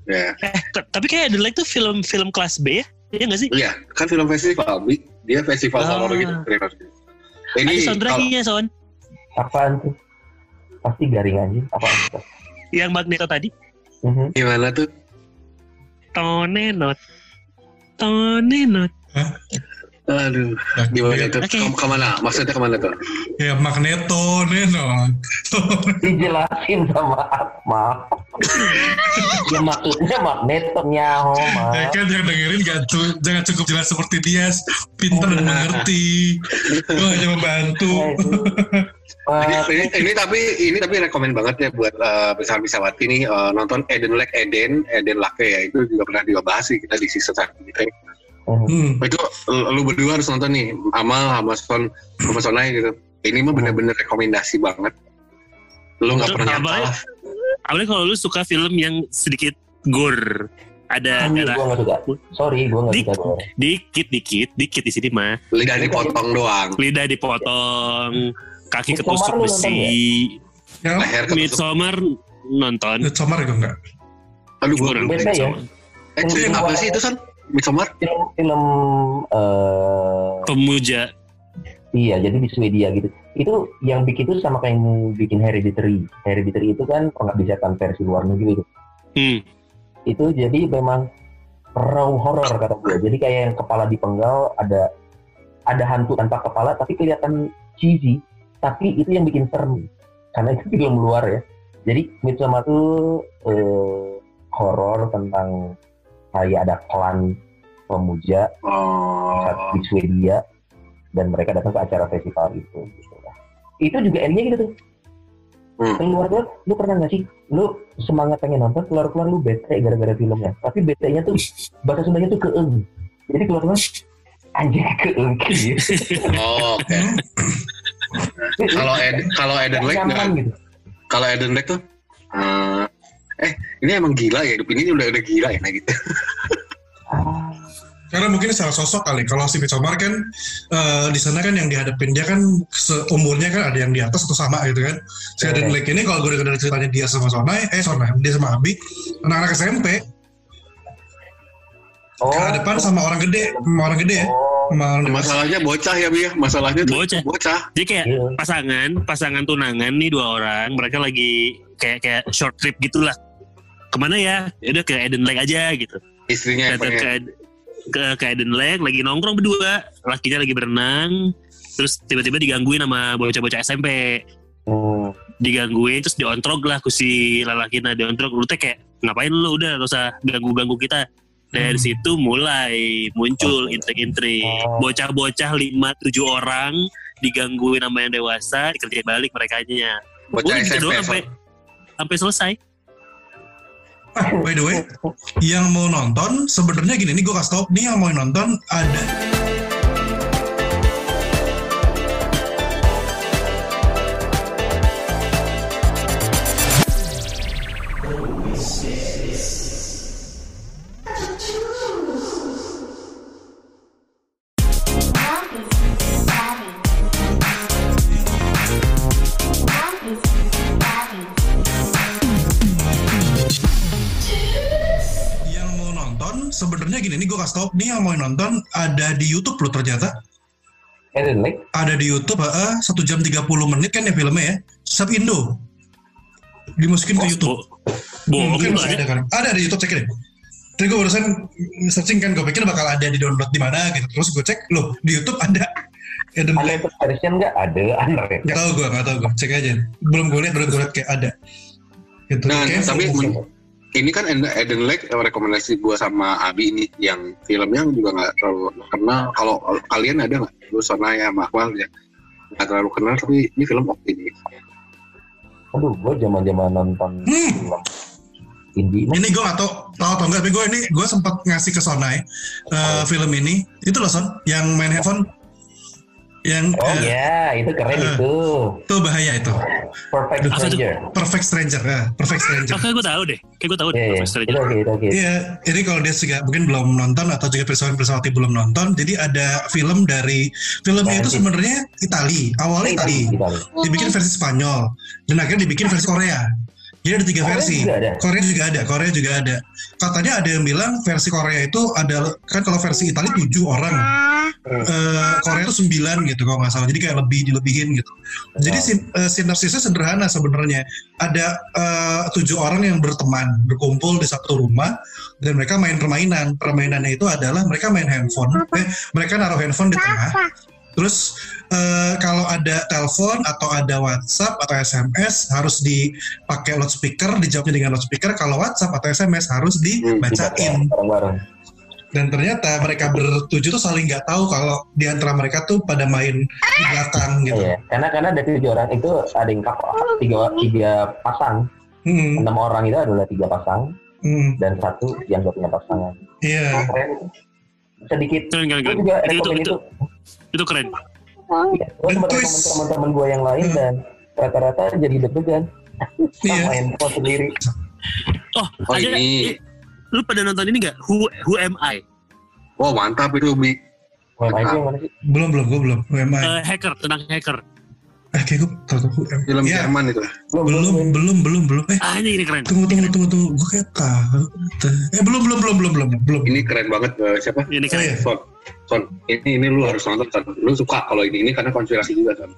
Ya, eh tapi kayak The Lake tuh film-film kelas B ya? Iya nggak sih? iya kan film festival, dia festival Ah. horor gitu. Ini Ada kalau- soundtracknya Son. apaan tuh? Pasti garing anjing. Apaan tuh? Yang Magneto tadi. Mhm. gimana tuh? Tonenot. Tonenot. Aduh, gimana tuh? Oke. Ke- ke mana? Maksudnya ke mana tuh? Ya Magneto, Nenon. Dijelasin sama Akmal. [LAUGHS] ya maksudnya Magneto nyaho, Ya mah. kan yang dengerin gak cu- jangan cukup jelas seperti dia, pintar dan mengerti. Gue hanya membantu. Ini, Eh, ini, ini tapi ini tapi rekomend banget ya buat uh, besar bisawati nih eh, nonton Eden Lake Eden Eden Lake ya itu juga pernah dibahas sih kita di season satu kita. Mhm. Hmm. Itu lu lu berdua harus nonton nih Amal sama Son sama Sonai gitu. Ini mah bener-bener rekomendasi banget. Lu nggak Itu pernah apa? lah. Apalagi kalau lu suka film yang sedikit gore. Ada darah gua suka. Sorry, gue nggak Dik. suka. dikit dikit dikit di sini mah. lidah dipotong doang. Lidah dipotong, kaki Midsommar ketusuk besi. Ketusuk. Midsommar nonton. Midsommar itu enggak? Aduh, Beda ya? Midsommar. Eh, apa sih itu Son? Midsommar? Film film eh Pemuja. iya, jadi di Swedia gitu. Itu yang bikin itu sama kayak yang bikin Hereditary. Hereditary itu kan pengabdikan versi luar negeri gitu. Hmm. Itu jadi memang raw horror kata gue. Jadi kayak yang kepala dipenggal ada ada hantu tanpa kepala tapi kelihatan cheesy. Tapi itu yang bikin serem karena itu film luar ya. Jadi Midsommar itu eh, horor tentang kayak ada klan pemuja Oh. di Swedia dan mereka datang ke acara festival itu gitu lah. Itu juga endingnya gitu tuh. Hmm. Keluar keluar, lu pernah nggak sih? Lu semangat pengen nonton, keluar keluar lu bete gara-gara filmnya. Tapi bete-nya tuh bahasa Sundanya tuh keeng. Jadi keluar keluar anjing keeng gitu. Oh, oke. Kalau Ed, kalau Eden Lake gitu. kalau Eden Lake tuh eh, eh ini emang gila ya hidup ini udah udah gila ya nah gitu. [LAUGHS] Karena mungkin secara sosok kali. Kalau si Midsommar kan eh, di sana kan yang dihadapin dia kan seumurnya kan ada yang di atas atau sama gitu kan. Si Iya. Eden Lake ini kalau gue dengar ceritanya dia sama Sonai, eh Sonai, dia sama Abi, anak-anak SMP, oh, kehadapan sama orang gede, sama orang gede ya. oh, Sama orang dewasa. Masalahnya bocah ya Bi ya. Masalahnya tuh Bocah. bocah. Jadi kayak iya. pasangan, pasangan tunangan nih dua orang, mereka lagi kayak kayak short trip gitulah. Ke mana ya? Ya Udah ke Eden Lake aja gitu. Istrinya yang Datang ke, ke ke Eden Lake, lagi nongkrong berdua, lakinya lagi berenang, terus tiba-tiba digangguin sama bocah-bocah SMP. Hmm, digangguin terus diontrog lah ku si lalakina diontrog lu teh kayak ngapain lu udah gak usah ganggu-ganggu kita dari Hmm. situ mulai muncul intrik-intrik Oh. bocah-bocah lima tujuh orang digangguin sama yang dewasa dikerjain balik mereka nya Bocah Udah gitu SMP. doang sampai sampai selesai by the way, yang mau nonton sebenarnya gini nih gue kasih tau nih yang mau nonton ada gini nih yang mau nonton ada di YouTube loh ternyata ada di YouTube eh, satu jam 30 menit kan ya filmnya ya sub Indo dimasukin ke YouTube Bo Hmm, bohong mungkin lu masih ada. ada kan ada di YouTube cek deh Terus gue barusan searching kan gue pikir bakal ada di download di mana gitu terus gue cek loh di YouTube ada [LAUGHS] Eden Ada yang version nggak? Ada, ada. Gak tau gue, gak tau gue. Cek aja. Belum gue lihat, belum gue lihat kayak ada. Gitu. Nah, Kayak tapi full- men- ini kan Eden- Lake eh, rekomendasi gua sama Abi ini yang filmnya juga nggak terlalu kenal. Kalau kalian ada nggak? Lu Sonaya sama Akmal ya nggak terlalu kenal tapi ini film optimis. Aduh, gue zaman-zaman nonton Hmm. film indie. ini gue gak tau, tau atau enggak, tapi gue ini gue sempat ngasih ke Sonai eh, film ini. Itu loh Son, yang main handphone. Yang Oh eh, iya, itu keren eh. itu. itu bahaya itu. Perfect tuh? Stranger. Perfect Stranger, eh, Perfect Stranger. Oh, kayak gue tahu deh. Kayak gue tahu deh. Iya, iya. Perfect Itu Stranger. oke, itu oke. Iya, ini kalau dia juga mungkin belum nonton atau juga persoalan persawati belum nonton, jadi ada film dari filmnya itu Nanti. sebenarnya Itali, awalnya Itali, Itali. dibikin versi Spanyol, dan akhirnya dibikin versi Korea. Jadi ada tiga Korea versi. juga ada? Korea juga ada, Korea juga ada. Katanya ada yang bilang versi Korea itu ada kan kalau versi Itali tujuh orang, Hmm. Eh, Korea itu sembilan gitu kalau nggak salah. Jadi kayak lebih dilebihin gitu. Jadi Wow. sin- eh, sinopsisnya sederhana sebenarnya. Ada tujuh orang yang berteman, berkumpul di satu rumah dan mereka main permainan. Permainannya itu adalah mereka main handphone. Eh, mereka naruh handphone di tengah. Terus eh, kalau ada telepon atau ada WhatsApp atau SMS harus dipakai loudspeaker, dijawabnya dengan loudspeaker. Kalau WhatsApp atau SMS harus dibacain. Bareng-bareng. Dan ternyata mereka bertujuh tuh saling nggak tahu kalau di antara mereka tuh pada main di belakang gitu. Iya, karena karena dari tujuh orang itu ada yang kap- tiga tiga pasang, Hmm, enam orang itu adalah tiga pasang hmm, dan satu yang gak punya pasangan. iya. Oh, keren itu. Sedikit. Keren, keren, keren. juga Itu, itu, rekomen itu, itu. itu keren. Iya, gue sempat teman-teman gue yang lain Hmm. dan rata-rata jadi deg-degan. Iya. Handphone sendiri. Oh, Oh, ada. ini. Lu pada nonton ini nggak? Who, Who Am I? Wah mantap itu Bi. Web itu yang mana sih? Belum belum gue belum. UMI. Eh, hacker, tentang hacker. Eh kayak gue tahu tahu. Film Ya, Jerman itu. Belum, belum belum belum belum. Eh Ah, ini, ini keren. tunggu tunggu tunggu tunggu. Gue kayak tahu. Eh belum belum belum belum belum belum. Ini keren banget eh, siapa? Ini Oh, keren. iya. Son. Son. Ini ini lu harus nonton Son. Lu suka kalau ini ini karena konspirasi juga Son.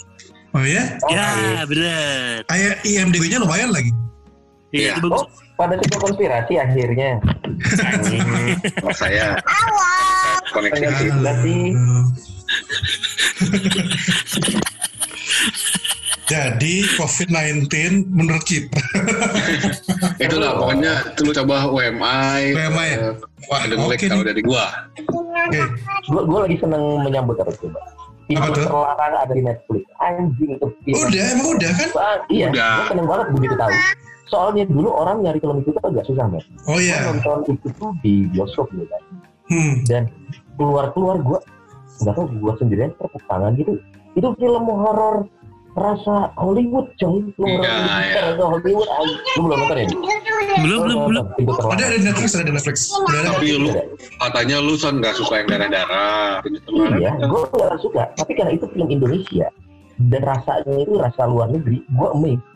Oh ya? Oh, Ya, iya. bener. Kayak IMDb-nya lumayan lagi. Iya, Iya. itu bagus. Oh, pada suka konspirasi akhirnya. Kalau saya koneksi. Berarti- Jadi COVID-19 menurut kita Itulah pokoknya lu coba UMI. UMI. eh, Wah, oke Lake kalau dari gua. Oke. Gue gue lagi seneng menyambut apa coba. Film Apa tuh? terlarang ada di Netflix. Anjing itu. Udah, emang udah kan? Iya, Udah. gue seneng banget begitu tahu. Soalnya dulu orang nyari film itu tuh agak susah, men. Oh iya. nonton itu tuh di bioskop gitu kan. Hmm. Dan keluar-keluar gue, nggak tahu gue sendirian tepuk tangan gitu. Itu film horor rasa Hollywood, coy. Lu horor iya. rasa Hollywood. Lu belum nonton ya? Belum, belum, belum. Ada ada di Netflix, ada di Netflix. Tapi lu katanya lu Son nggak suka yang darah-darah. Iya, gue gak suka. Tapi karena itu film Indonesia dan rasanya itu rasa luar negeri, gue amazed.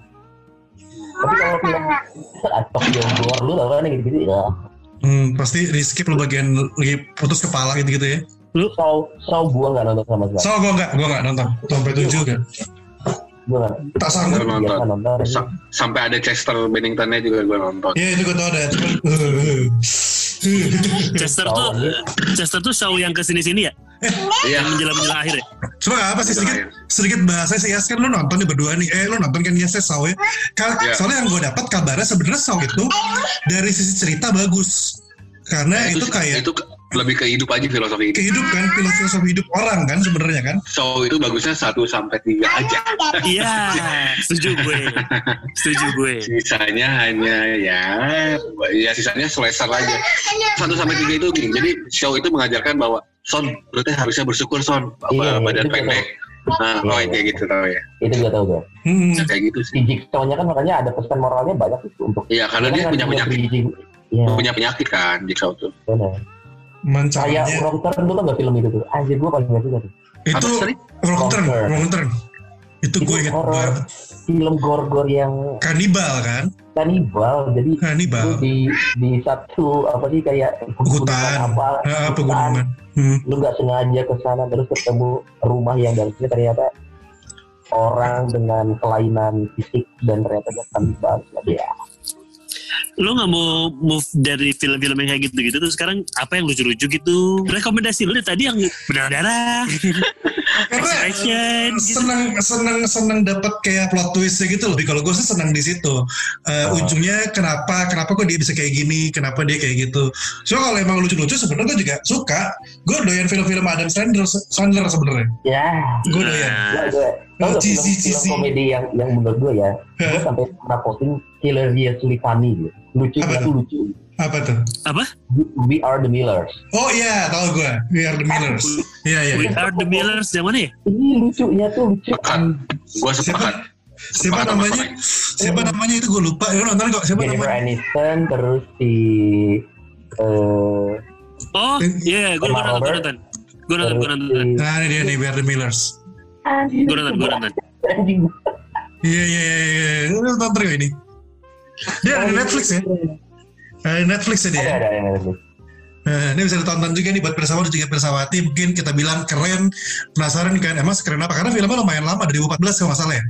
Tapi kalau film atau yang luar lu tau kan gitu-gitu ya. Hmm, pasti di skip lo bagian lagi putus kepala gitu-gitu ya. So, so gue gak nonton sama sekali. So gue nggak, gue nggak nonton sampai tujuh kan. Gue gak Tak sanggup. Nonton. nonton. Sa- sampai ada Chester Benningtonnya juga gue nonton. Iya itu gue tau ada. [LAUGHS] Cuman, Chester tuh, Chester tuh show yang ke sini-sini ya? Iya. Yang menjelang-menjelang akhir ya? Cuma apa sih sedikit sedikit bahasa sih ya kan lu nonton nih berdua nih. Eh lu nonton kan ya saya Saw ya. Iya. Soalnya yang gue dapat kabarnya sebenarnya Saw itu dari sisi cerita bagus. Karena itu, kayak itu lebih ke hidup aja filosofi hidup. kehidup kan filosofi hidup orang kan sebenarnya kan. So itu bagusnya 1 sampai 3 aja. Iya, setuju gue. Setuju gue. Sisanya hanya ya ya sisanya slasher aja. 1 sampai 3 itu gini. Jadi show itu mengajarkan bahwa Son, lu teh harusnya bersyukur Son, apa Iya, badan itu pendek. Nah, Iya, oh iya. kayak gitu tau ya. Itu gue tau gue. Hmm. Kayak gitu sih. Si Jigsaw-nya kan makanya ada pesan moralnya banyak itu untuk. Iya, karena dia kan punya ada penyakit. Iya, punya penyakit kan Jigsaw tuh. benar. Kayak Mencarinya Wrong Turn lu tau gak film itu tuh? Anjir gue paling gak suka tuh. itu wrong turn, Wrong turn. Itu gue inget banget. film gor-gor yang Kanibal kan? kanibal jadi itu Kanibal. di di satu apa sih kayak Hutan. apa Ah, hutan. pegunungan. Hmm. lu nggak sengaja ke sana terus ketemu rumah yang dalamnya ternyata orang dengan kelainan fisik dan ternyata dia kanibal ya Lo nggak mau move dari film-film yang kayak gitu-gitu tuh sekarang apa yang lucu-lucu gitu? Rekomendasi lo dari tadi yang berdarah-darah, Karena gitu. seneng seneng seneng dapat kayak plot twistnya gitu lebih kalau gue sih seneng di situ. Oh. ujungnya kenapa kenapa kok dia bisa kayak gini kenapa dia kayak gitu. So kalau emang lucu-lucu sebenarnya gue juga suka. Gue doyan film-film Adam Sandler Sandler sebenarnya. Ya. Gue doyan. Nah, gue gue tau gak Cheesy, film, film komedi yang yang menurut gue ya gue sampai pernah posting hilariously funny gitu. Lucu Apa? itu lucu. Apa tuh? Apa? We Are the Millers. Oh iya tahu gue. We Are the Millers. iya iya. We. Are the Millers yang mana ya? ini lucunya tuh lucu. Gue sepakat. siapa namanya? Siapa namanya itu? Gue lupa. Ya nonton kok siapa Jennifer namanya? Aniston terus si eh Oh, iya, gue nonton, gue nonton, gue nonton, gue nonton, nah ini dia nih We Are the Millers gue nonton, gue nonton. anjing iya iya iya iya. Lu nonton gak ini. Dia ada di Netflix ya? Ada di Netflix ya dia? Ada ada ada Nah, ini bisa ditonton juga nih buat Persawati juga Persawati. Mungkin kita bilang keren. Penasaran kan? Emang keren apa? Karena filmnya lumayan lama dari 2014 kalau nggak salah ya.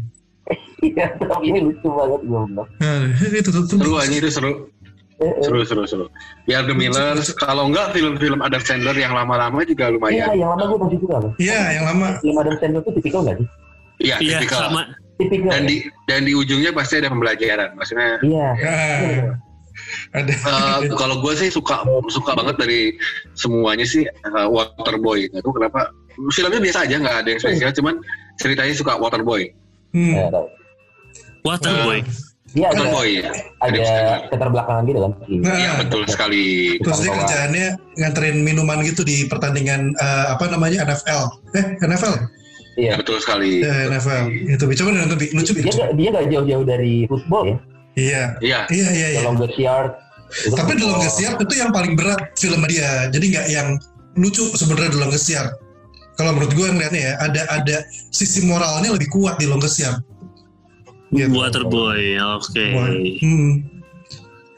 Iya, tapi ini lucu banget gue bilang. nah, itu tuh, tuh. Seru aja itu seru. Eh, eh. Seru, seru, seru. Biar The Millers, kalau enggak film-film Adam Sandler yang lama-lama juga Iya, lumayan. yang lama gue tahu juga loh. Iya yang lama Film Adam Sandler itu tipikal nggak sih? Iya, Iya, tipikal. sama. Tipikal. Dan ya? di dan di ujungnya pasti ada pembelajaran. Maksudnya Iya. Ya, ada eh, kalau gue sih suka suka banget dari semuanya sih eh, Waterboy. Itu kenapa? Filmnya biasa aja, nggak ada yang spesial. Cuman ceritanya suka Waterboy. hmm. Ya, tahu. Dia ada Waterboy ya. ada keterbelakangan gitu kan. Nah, Iya betul sekali. terus dia kerjaannya nganterin minuman gitu di pertandingan eh, apa namanya NFL eh NFL Iya. Betul sekali. ya NFL itu coba nonton lucu Dia lucu nggak dia nggak jauh-jauh dari football ya. iya Iya. iya iya iya Longest Yard. tapi The. Longest Yard itu yang paling berat film dia jadi nggak yang lucu sebenarnya The Longest Yard kalau menurut gue ngeliatnya ya ada ada sisi moralnya lebih kuat di Longest Yard Gitu. Waterboy, oke. Hmm.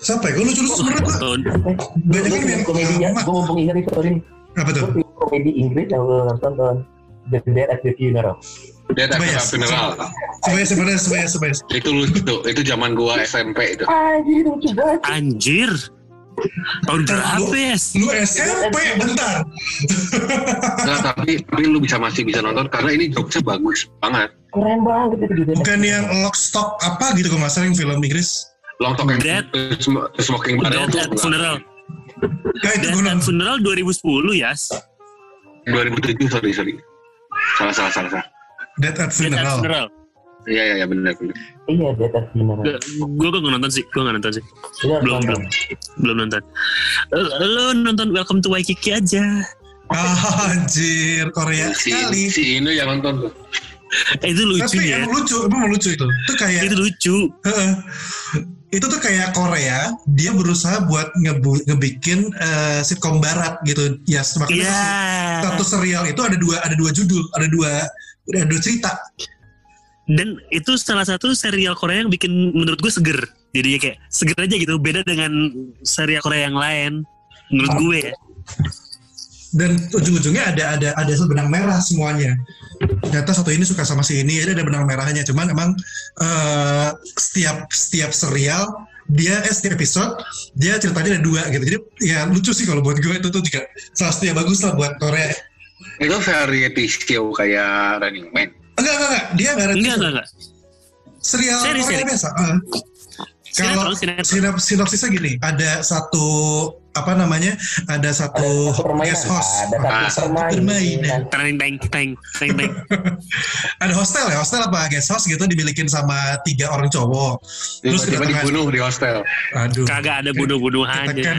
Siapa ya? Gue lucu-lucu sebenarnya gue Oh, banyak kan Film yang komedinya, lama. gue mumpung ingat itu nih. Apa tuh? Komedi Inggris yang gue nonton tahun The Dead at the Funeral. Dia ada Coba ya, funeral. Sebenarnya sebenarnya sebenarnya sebenarnya. Itu lucu. Itu zaman gua SMP itu. Anjir lucu banget. anjir. Tahun berapa ya? Lu SMP bentar. [LAUGHS] Nah, tapi tapi lu bisa masih bisa nonton karena ini jokesnya bagus banget. Keren banget itu gitu. Bukan yang lock stock apa gitu kalau nggak salah yang film Inggris. Long Talk and Dead. Sm- Smoking Barrel at Funeral. Itu at nonton. Funeral 2010 ya. 2007 sorry sorry. Salah salah salah salah. Death at Death at Funeral. Iya iya iya benar benar. Iya Dead at the Funeral. Gue gak nonton sih, gue gak nonton sih. Harus Belum, nonton. belum. Belum nonton. Lo nonton Welcome to Waikiki aja. Ah, anjir, Korea Si sekali. si Ino yang nonton tuh. Eh, itu lucu Tapi ya. emang lucu, emang lucu itu. Itu kayak Itu lucu. Heeh. itu tuh kayak Korea, dia berusaha buat ngebu- ngebikin eh, sitkom barat gitu. Ya, makanya Iya. satu serial itu ada dua ada dua judul, ada dua ada dua cerita. Dan itu salah satu serial Korea yang bikin menurut gue seger. Jadinya kayak seger aja gitu. Beda dengan serial Korea yang lain. Menurut gue ya. Dan ujung-ujungnya ada ada ada benang merah semuanya. Ternyata satu ini suka sama si ini, ada ada benang merahnya. Cuman emang eh, setiap setiap serial dia eh, setiap episode dia ceritanya ada dua gitu. Jadi ya lucu sih kalau buat gue itu tuh juga salah satu yang bagus lah buat Korea. Itu variety show kayak Running Man. Enggak enggak enggak, dia nggak ada Enggak, enggak, enggak. serial Seri, Korea seri. biasa. Eh. Kalau sinop- sinopsisnya gini, ada satu apa namanya, ada satu Ada satu permainan. guest host, Ada Ah, satu permainan. permainan. Teng, teng, teng, teng, teng. ada hostel ya, hostel apa guest house gitu dimilikin sama tiga orang cowok. Terus Tiba-tiba dibunuh di hostel. Aduh, Kagak ada bunuh-bunuhannya. Kita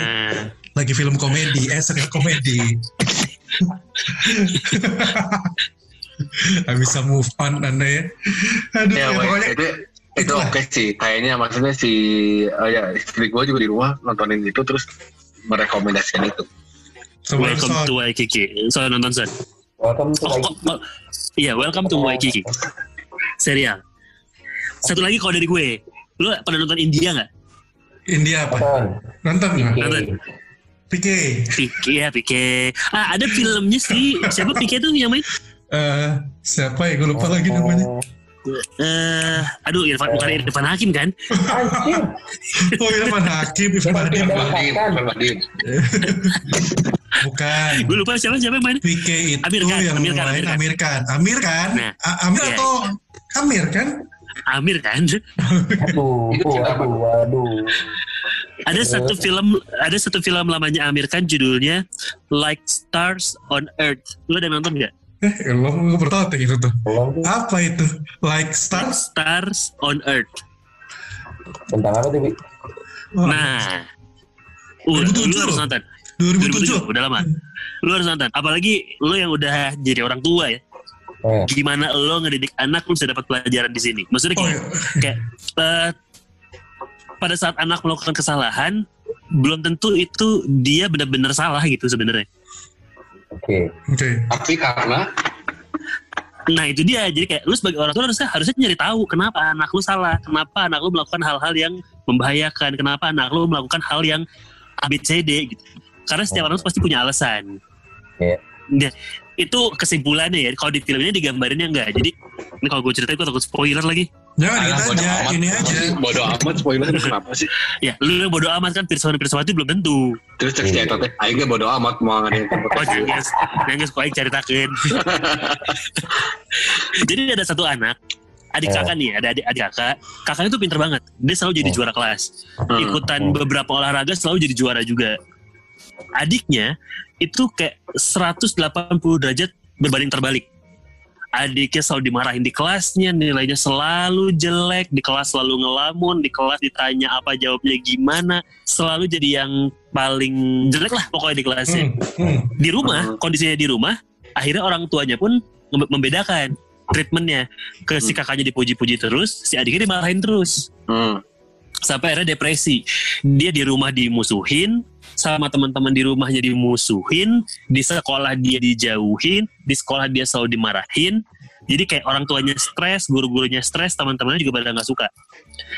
lagi film komedi, eh serial komedi. [LAUGHS] [LAUGHS] Gak bisa move on anda ya. Aduh, Ya, ya, pokoknya itu itu oke sih. Kayaknya maksudnya si oh ya istri gue juga di rumah nontonin itu terus merekomendasikan itu. semua Welcome episode. to Waikiki. So nonton Son. Welcome to Oh, oh, oh. Iya, welcome to Waikiki. serial. Satu lagi kalau dari gue, lu pernah nonton India nggak? India apa? Nonton. Nonton nggak? Oke. Nonton. PK. Pike ya Pike. Ah ada filmnya sih. Siapa Pike tuh yang main? Eh, siapa ya? Gue lupa lagi namanya. Oh, Eh, aduh Irfan bukan Irfan Hakim kan? [LAUGHS] Oh, Irfan Hakim, Irfan Irfan Hakim. Hakim. Irfan Badin. [LAUGHS] Bukan. Gue lupa siapa siapa yang main. PK itu Amir Khan, yang Amir Khan, main Amir Khan. Amir kan? Nah, A- Amir iya. atau Amir kan? Amir kan? Aduh, [LAUGHS] aduh, aduh. Ada satu film, ada satu film lamanya Amir Khan judulnya Like Stars on Earth. Lu udah nonton gak? Eh, lo gue pertama tuh itu tuh. Apa itu? Like Like Stars? Stars on Earth. Tentang apa tuh, Bi? Nah, uh, 2007 lu harus nonton. 2007. 2007, udah lama. Lu harus nonton. Apalagi lu yang udah jadi orang tua ya. Eh, Gimana lo ngedidik anak lu bisa dapat pelajaran di sini. Maksudnya Oh, kayak, iya. kayak eh, pada saat anak melakukan kesalahan, belum tentu itu dia benar-benar salah gitu sebenarnya. Oke. Oke. Tapi karena Nah itu dia, jadi kayak lu sebagai orang tua harusnya harusnya nyari tahu kenapa anak lu salah, kenapa anak lu melakukan hal-hal yang membahayakan, kenapa anak lu melakukan hal yang ABCD gitu. Karena setiap orang pasti punya alasan. Iya. Nah, itu kesimpulannya ya. Kalau di film ini digambarinnya enggak. Jadi ini kalau gue ceritain gue takut spoiler lagi. Jangan Alah, kita bodo aja, amat. ini aja. Bodoh amat spoiler kenapa sih? Ya, lu yang bodo amat kan Pirsawan Pirsawati belum tentu. Terus cek cerita teh, aing ge bodoh amat mau ngadain [LAUGHS] Oh, jangan, jangan kau yang ceritakan. [LAUGHS] Jadi ada satu anak, adik Eh. kakak nih, ada adik, adik kakak. Kakaknya tuh pinter banget. Dia selalu jadi Oh. juara kelas. Hmm. Ikutan Hmm. beberapa olahraga selalu jadi juara juga. Adiknya itu kayak 180 derajat berbanding terbalik. Adiknya selalu dimarahin di kelasnya, nilainya selalu jelek, di kelas selalu ngelamun, di kelas ditanya apa jawabnya gimana, selalu jadi yang paling jelek lah pokoknya di kelasnya Hmm, hmm. di rumah Hmm. kondisinya di rumah akhirnya orang tuanya pun mem- membedakan treatmentnya ke si kakaknya dipuji-puji terus si adiknya dimarahin terus Hmm. sampai akhirnya depresi dia di rumah dimusuhin sama teman-teman di rumahnya dimusuhin di sekolah dia dijauhin di sekolah dia selalu dimarahin. Jadi kayak orang tuanya stres guru-gurunya stres teman-temannya juga pada nggak suka.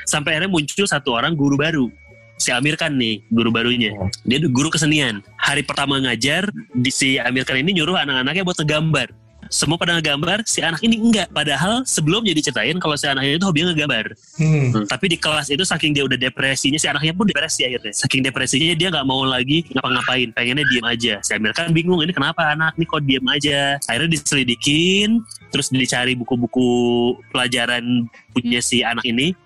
Sampai akhirnya muncul satu orang guru baru. Si Amir Khan nih guru barunya. Dia guru kesenian. Hari pertama ngajar di si Amir Khan ini nyuruh anak-anaknya buat ngegambar semua pada ngegambar si anak ini enggak. Padahal sebelumnya diceritain kalau si anaknya itu hobinya ngegambar. Hmm. tapi di kelas itu saking dia udah depresinya si anaknya pun depresi akhirnya. Saking depresinya dia nggak mau lagi ngapa-ngapain. Pengennya diem aja. Si Amir kan bingung ini kenapa anak? Nih kok diem aja? Akhirnya diselidikin terus dicari buku-buku pelajaran punya si anak ini.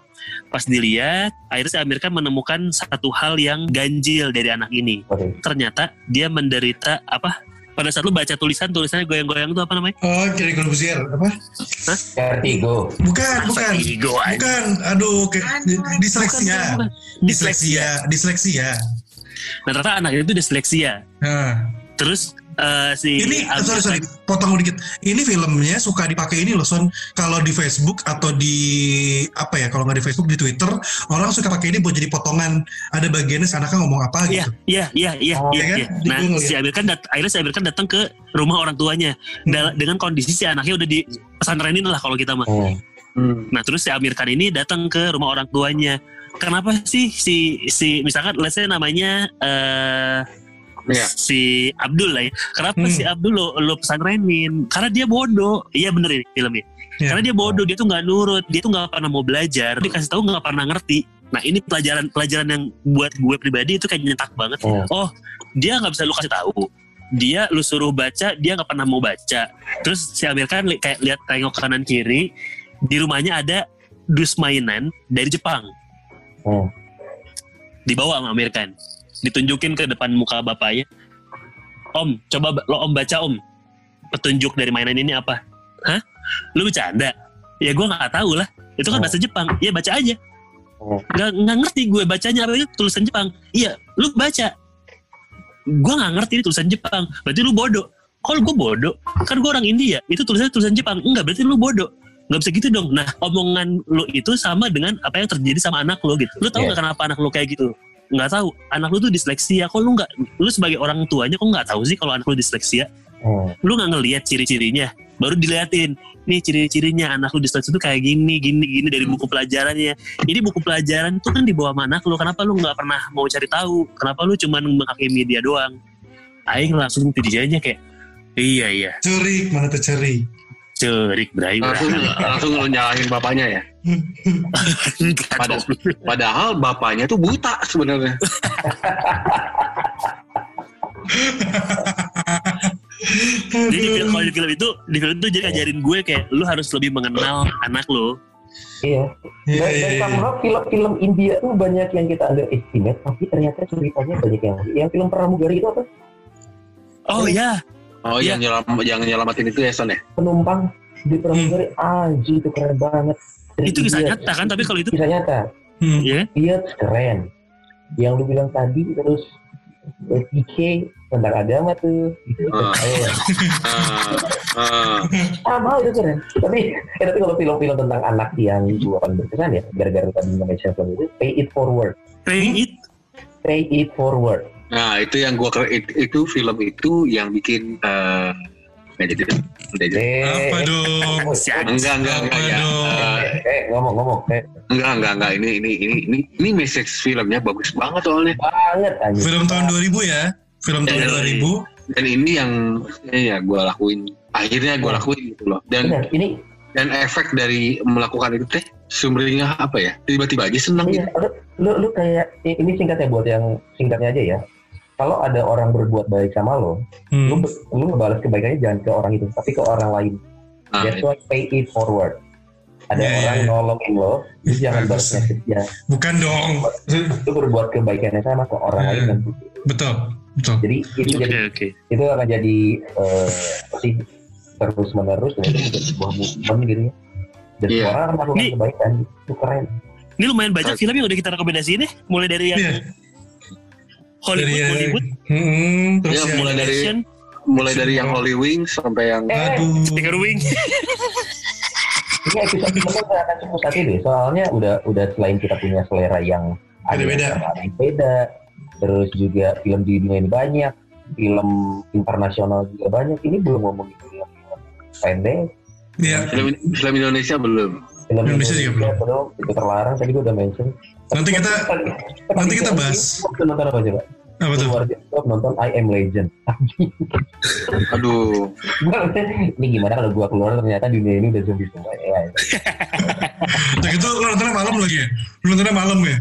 Pas dilihat akhirnya si Amir kan menemukan satu hal yang ganjil dari anak ini. Oke. ternyata dia menderita apa pada saat lu baca tulisan tulisannya goyang-goyang itu apa namanya? Oh, kiri Corbusier apa? Vertigo. Bukan, bukan. Vertigo. Bukan. Aduh, kayak disleksia. Bukan, bukan. Disleksia, disleksia. Nah ternyata anak itu disleksia. Nah, Terus eh, si ini Amir sorry sorry, potong dikit. Ini filmnya suka dipakai ini loh, Son. Kalau di Facebook atau di apa ya? Kalau nggak di Facebook di Twitter, orang suka pakai ini buat jadi potongan. Ada bagiannya si anaknya ngomong apa Iya, gitu. iya, iya, iya, Oh, iya, iya kan? iya. Nah, si Amir kan dat- akhirnya si Amir kan datang ke rumah orang tuanya Dal- dengan kondisi si anaknya udah di pesantrenin lah kalau kita mah. Hmm. Hmm. Nah, terus si Amir Khan ini datang ke rumah orang tuanya. Kenapa sih si si misalkan let's say namanya eh Iya. si Abdul lah ya. Kenapa Hmm. si Abdul lo, lo pesantrenin? Karena dia bodoh. Iya bener ini filmnya. Iya. Karena dia bodoh, dia tuh nggak nurut, dia tuh nggak pernah mau belajar, dikasih tahu nggak pernah ngerti. Nah ini pelajaran pelajaran yang buat gue pribadi itu kayak nyetak banget. Hmm. Oh dia nggak bisa lu kasih tahu. Dia lu suruh baca, dia nggak pernah mau baca. Terus si Amir kan li- kayak lihat tengok kanan kiri, di rumahnya ada dus mainan dari Jepang Hmm. dibawa sama Amir Khan ditunjukin ke depan muka bapaknya. Om coba ba- lo Om baca Om. Petunjuk dari mainan ini apa? Hah? Lu bercanda? Ya gue nggak tahu lah. Itu kan Oh. bahasa Jepang. Ya baca aja. Oh. nggak nggak ngerti gue bacanya apa itu tulisan Jepang. Iya lu baca. Gue nggak ngerti ini tulisan Jepang. Berarti lu bodoh. Kalau gue bodoh kan gue orang India itu tulisannya tulisan Jepang. Enggak berarti lu bodoh. Nggak bisa gitu dong. Nah omongan lu itu sama dengan apa yang terjadi sama anak lu gitu. Lu tahu Iya. nggak kenapa anak lu kayak gitu nggak tahu. Anak lu tuh disleksia. Kok lu nggak lu sebagai orang tuanya kok nggak tahu sih kalau anak lu disleksia? Hmm. lu nggak ngelihat ciri-cirinya. Baru diliatin nih ciri-cirinya anak lu dyslexia itu kayak gini gini gini dari buku pelajarannya. Ini buku pelajaran itu kan dibawa sama anak lu. Kenapa lu nggak pernah mau cari tahu? Kenapa lu cuman menghakimi dia doang? Aing langsung tidinya kayak iya iya. Cerik, mana tuh cerik. Cerik bray langsung langsung nyalahin bapaknya ya [LAUGHS] Pada- padahal bapaknya tuh buta sebenarnya [LAUGHS] jadi di film, kalau di film itu di film itu jadi ngajarin gue kayak lu harus lebih mengenal anak lu Iya. Iya, Dan, iya, dan iya. somehow film-film India tuh banyak yang kita underestimate, tapi ternyata ceritanya banyak yang yang film pramugari itu apa? oh ya oh Iya. yang nyelam yang nyelamatin itu ya Son ya Penumpang di pramugari, anjing itu keren banget. Dari itu kisah India. nyata kan tapi kalau itu Kisah nyata. Hmm. ya Iya keren. Yang lu bilang tadi terus eh, PK tentang agama tuh. Itu Ah. keren. [LAUGHS] Ah, ah. sama itu keren. Tapi eh, tapi kalau film-film tentang anak yang gua paling berkesan ya, gara-gara tadi mention film itu, Pay It Forward. playing it Pay It Forward. Nah itu yang gua itu, itu film itu yang bikin eh nggak jadi deh. Nggak jadi. Eh, Apa eh, dong? oh, enggak enggak enggak ya dong? Eh, eh, eh, ngomong-ngomong, eh, enggak enggak enggak ini ini ini ini ini message filmnya bagus banget soalnya banget anjing. Film tahun 2000 ya. Film tahun Iya, 2000. dan ini yang ya gue lakuin akhirnya gue lakuin gitu loh dan Benar, ini dan efek dari melakukan itu teh sumbernya apa ya tiba-tiba aja senang iya, gitu lu, lu, lu kayak ini singkatnya buat yang singkatnya aja ya. Kalau ada orang berbuat baik sama lo, lu Hmm. lu ngebalas kebaikannya jangan ke orang itu, tapi ke orang lain. nah, That's why pay it forward. Ada Yeah, orang yeah. nolongin lo, lu jangan Bagus. balas message-nya. Bukan dong. Lu berbuat kebaikannya sama ke orang Yeah. lain dan Betul. Betul. jadi itu oke jadi oke itu akan jadi eh, apa sih terus menerus dan itu sebuah movement gitu ya. Dan Iya. semua orang melakukan Ini- kebaikan itu keren. ini lumayan banyak film yang udah kita rekomendasiin ya mulai dari yang Iya. Hollywood Dari yang- Hollywood Hmm, terus Ya, yang mulai dari- action mulai dari yang Holy Wings sampai yang Eh, Aduh. Tiger Wing Ini episode kita nggak akan cukup satu deh, soalnya udah udah selain kita punya selera yang ada Beda-beda. yang beda, terus juga film di dunia ini banyak, film internasional juga banyak. Ini belum ngomongin film pendek, Iya. film, film Indonesia belum film Indonesia juga belum. Itu terlarang. Tadi gue udah mention. Nanti kita- nanti kita bahas. Nonton apa coba? Apa tuh? Keluar bioskop nonton I Am Legend. [LAUGHS] aduh ini gimana kalau gua keluar ternyata dunia ini udah zombie semua ya. [LAUGHS] Udah gitu lu nontonnya malam lagi ya? Lu nontonnya malam ya?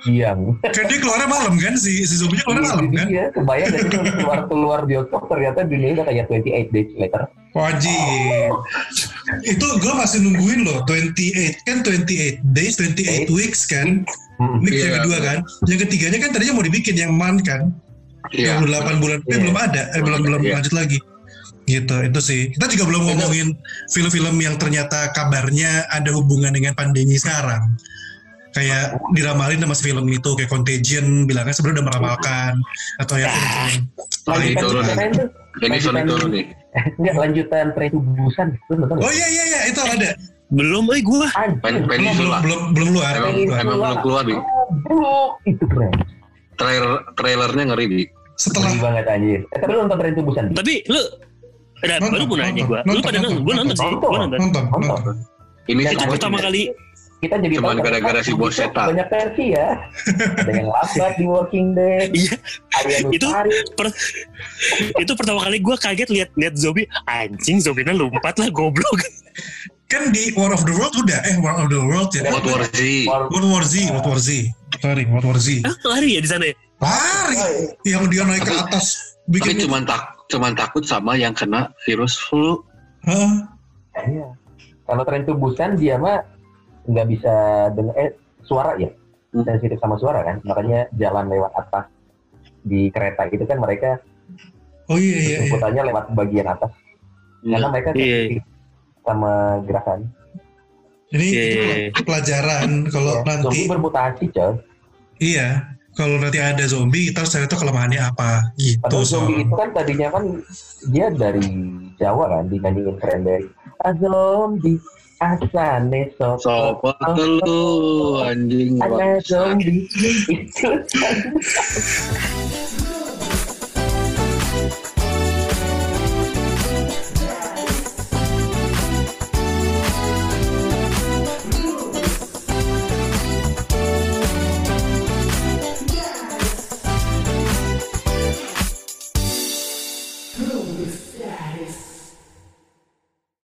Diam. Kan dia keluarnya malam kan? Si, si zombinya keluarnya malam kan? Iya, kebayang dari keluar keluar bioskop ternyata dunia udah kayak 28 days later. Wajib. Itu gue masih nungguin loh 28 kan 28 days, 28 weeks kan. Hmm. Ini Iya. yang kedua kan. Yang ketiganya kan tadinya mau dibikin yang man kan. iya 28 bulan eh Iya. belum ada, eh belum belum Iya. lanjut lagi. Gitu, itu sih. Kita juga belum ngomongin film-film yang ternyata kabarnya ada hubungan dengan pandemi sekarang. Kayak diramalin sama film itu kayak Contagion bilangnya sebenarnya udah meramalkan atau yang film-film Lagi Lanjutan turun ini turun nih Enggak lanjutan tren tubusan. Oh iya iya iya itu ada. belum eh gua. Pen- Belum belum belum belum keluar. emang, Belum keluar. emang belum keluar nih Bro, itu keren. trailer trailernya ngeri nih Setelah Ngeri banget anjir. Eh, tapi lu nonton tren tubusan? tapi lu ada baru mau nanya nonton, gua lu pada nonton, nonton gua nonton sih nonton. gua nonton nonton ini pertama kali Kita jadi Cuman gara-gara si bos setan. Banyak versi ya. [LAUGHS] Ada yang lambat di Walking Dead. Iya. Itu- Nusari. itu pertama kali gua kaget lihat lihat zombie anjing zombinya lompat lah goblok Kan di War of the World udah eh War of the World ya. World War Z World War Z, World War Z. Sorry, World War Z. ah lari ya di sana ya Lari yang dia naik ke atas tapi bikin cuman tak cuman takut sama yang kena virus flu Hah? Iya. Kalau tren tubusan dia mah nggak bisa dengar eh suara ya Hmm. sensitif sama suara kan makanya jalan lewat atas di kereta itu kan mereka Oh iya iya iya. lewat bagian atas karena mereka Iya. sensitif sama gerakan Ini Iya, itu iya, iya. pelajaran kalau Ya, nanti zombie bermutasi coy iya kalau nanti ada zombie kita harus cari tahu kelemahannya apa gitu Padahal so. zombie itu kan tadinya kan dia dari Jawa kan dinyanyiin cranberry. A zombie asane sopo. Sopo lu anjing Ada zombie itu. [LAUGHS]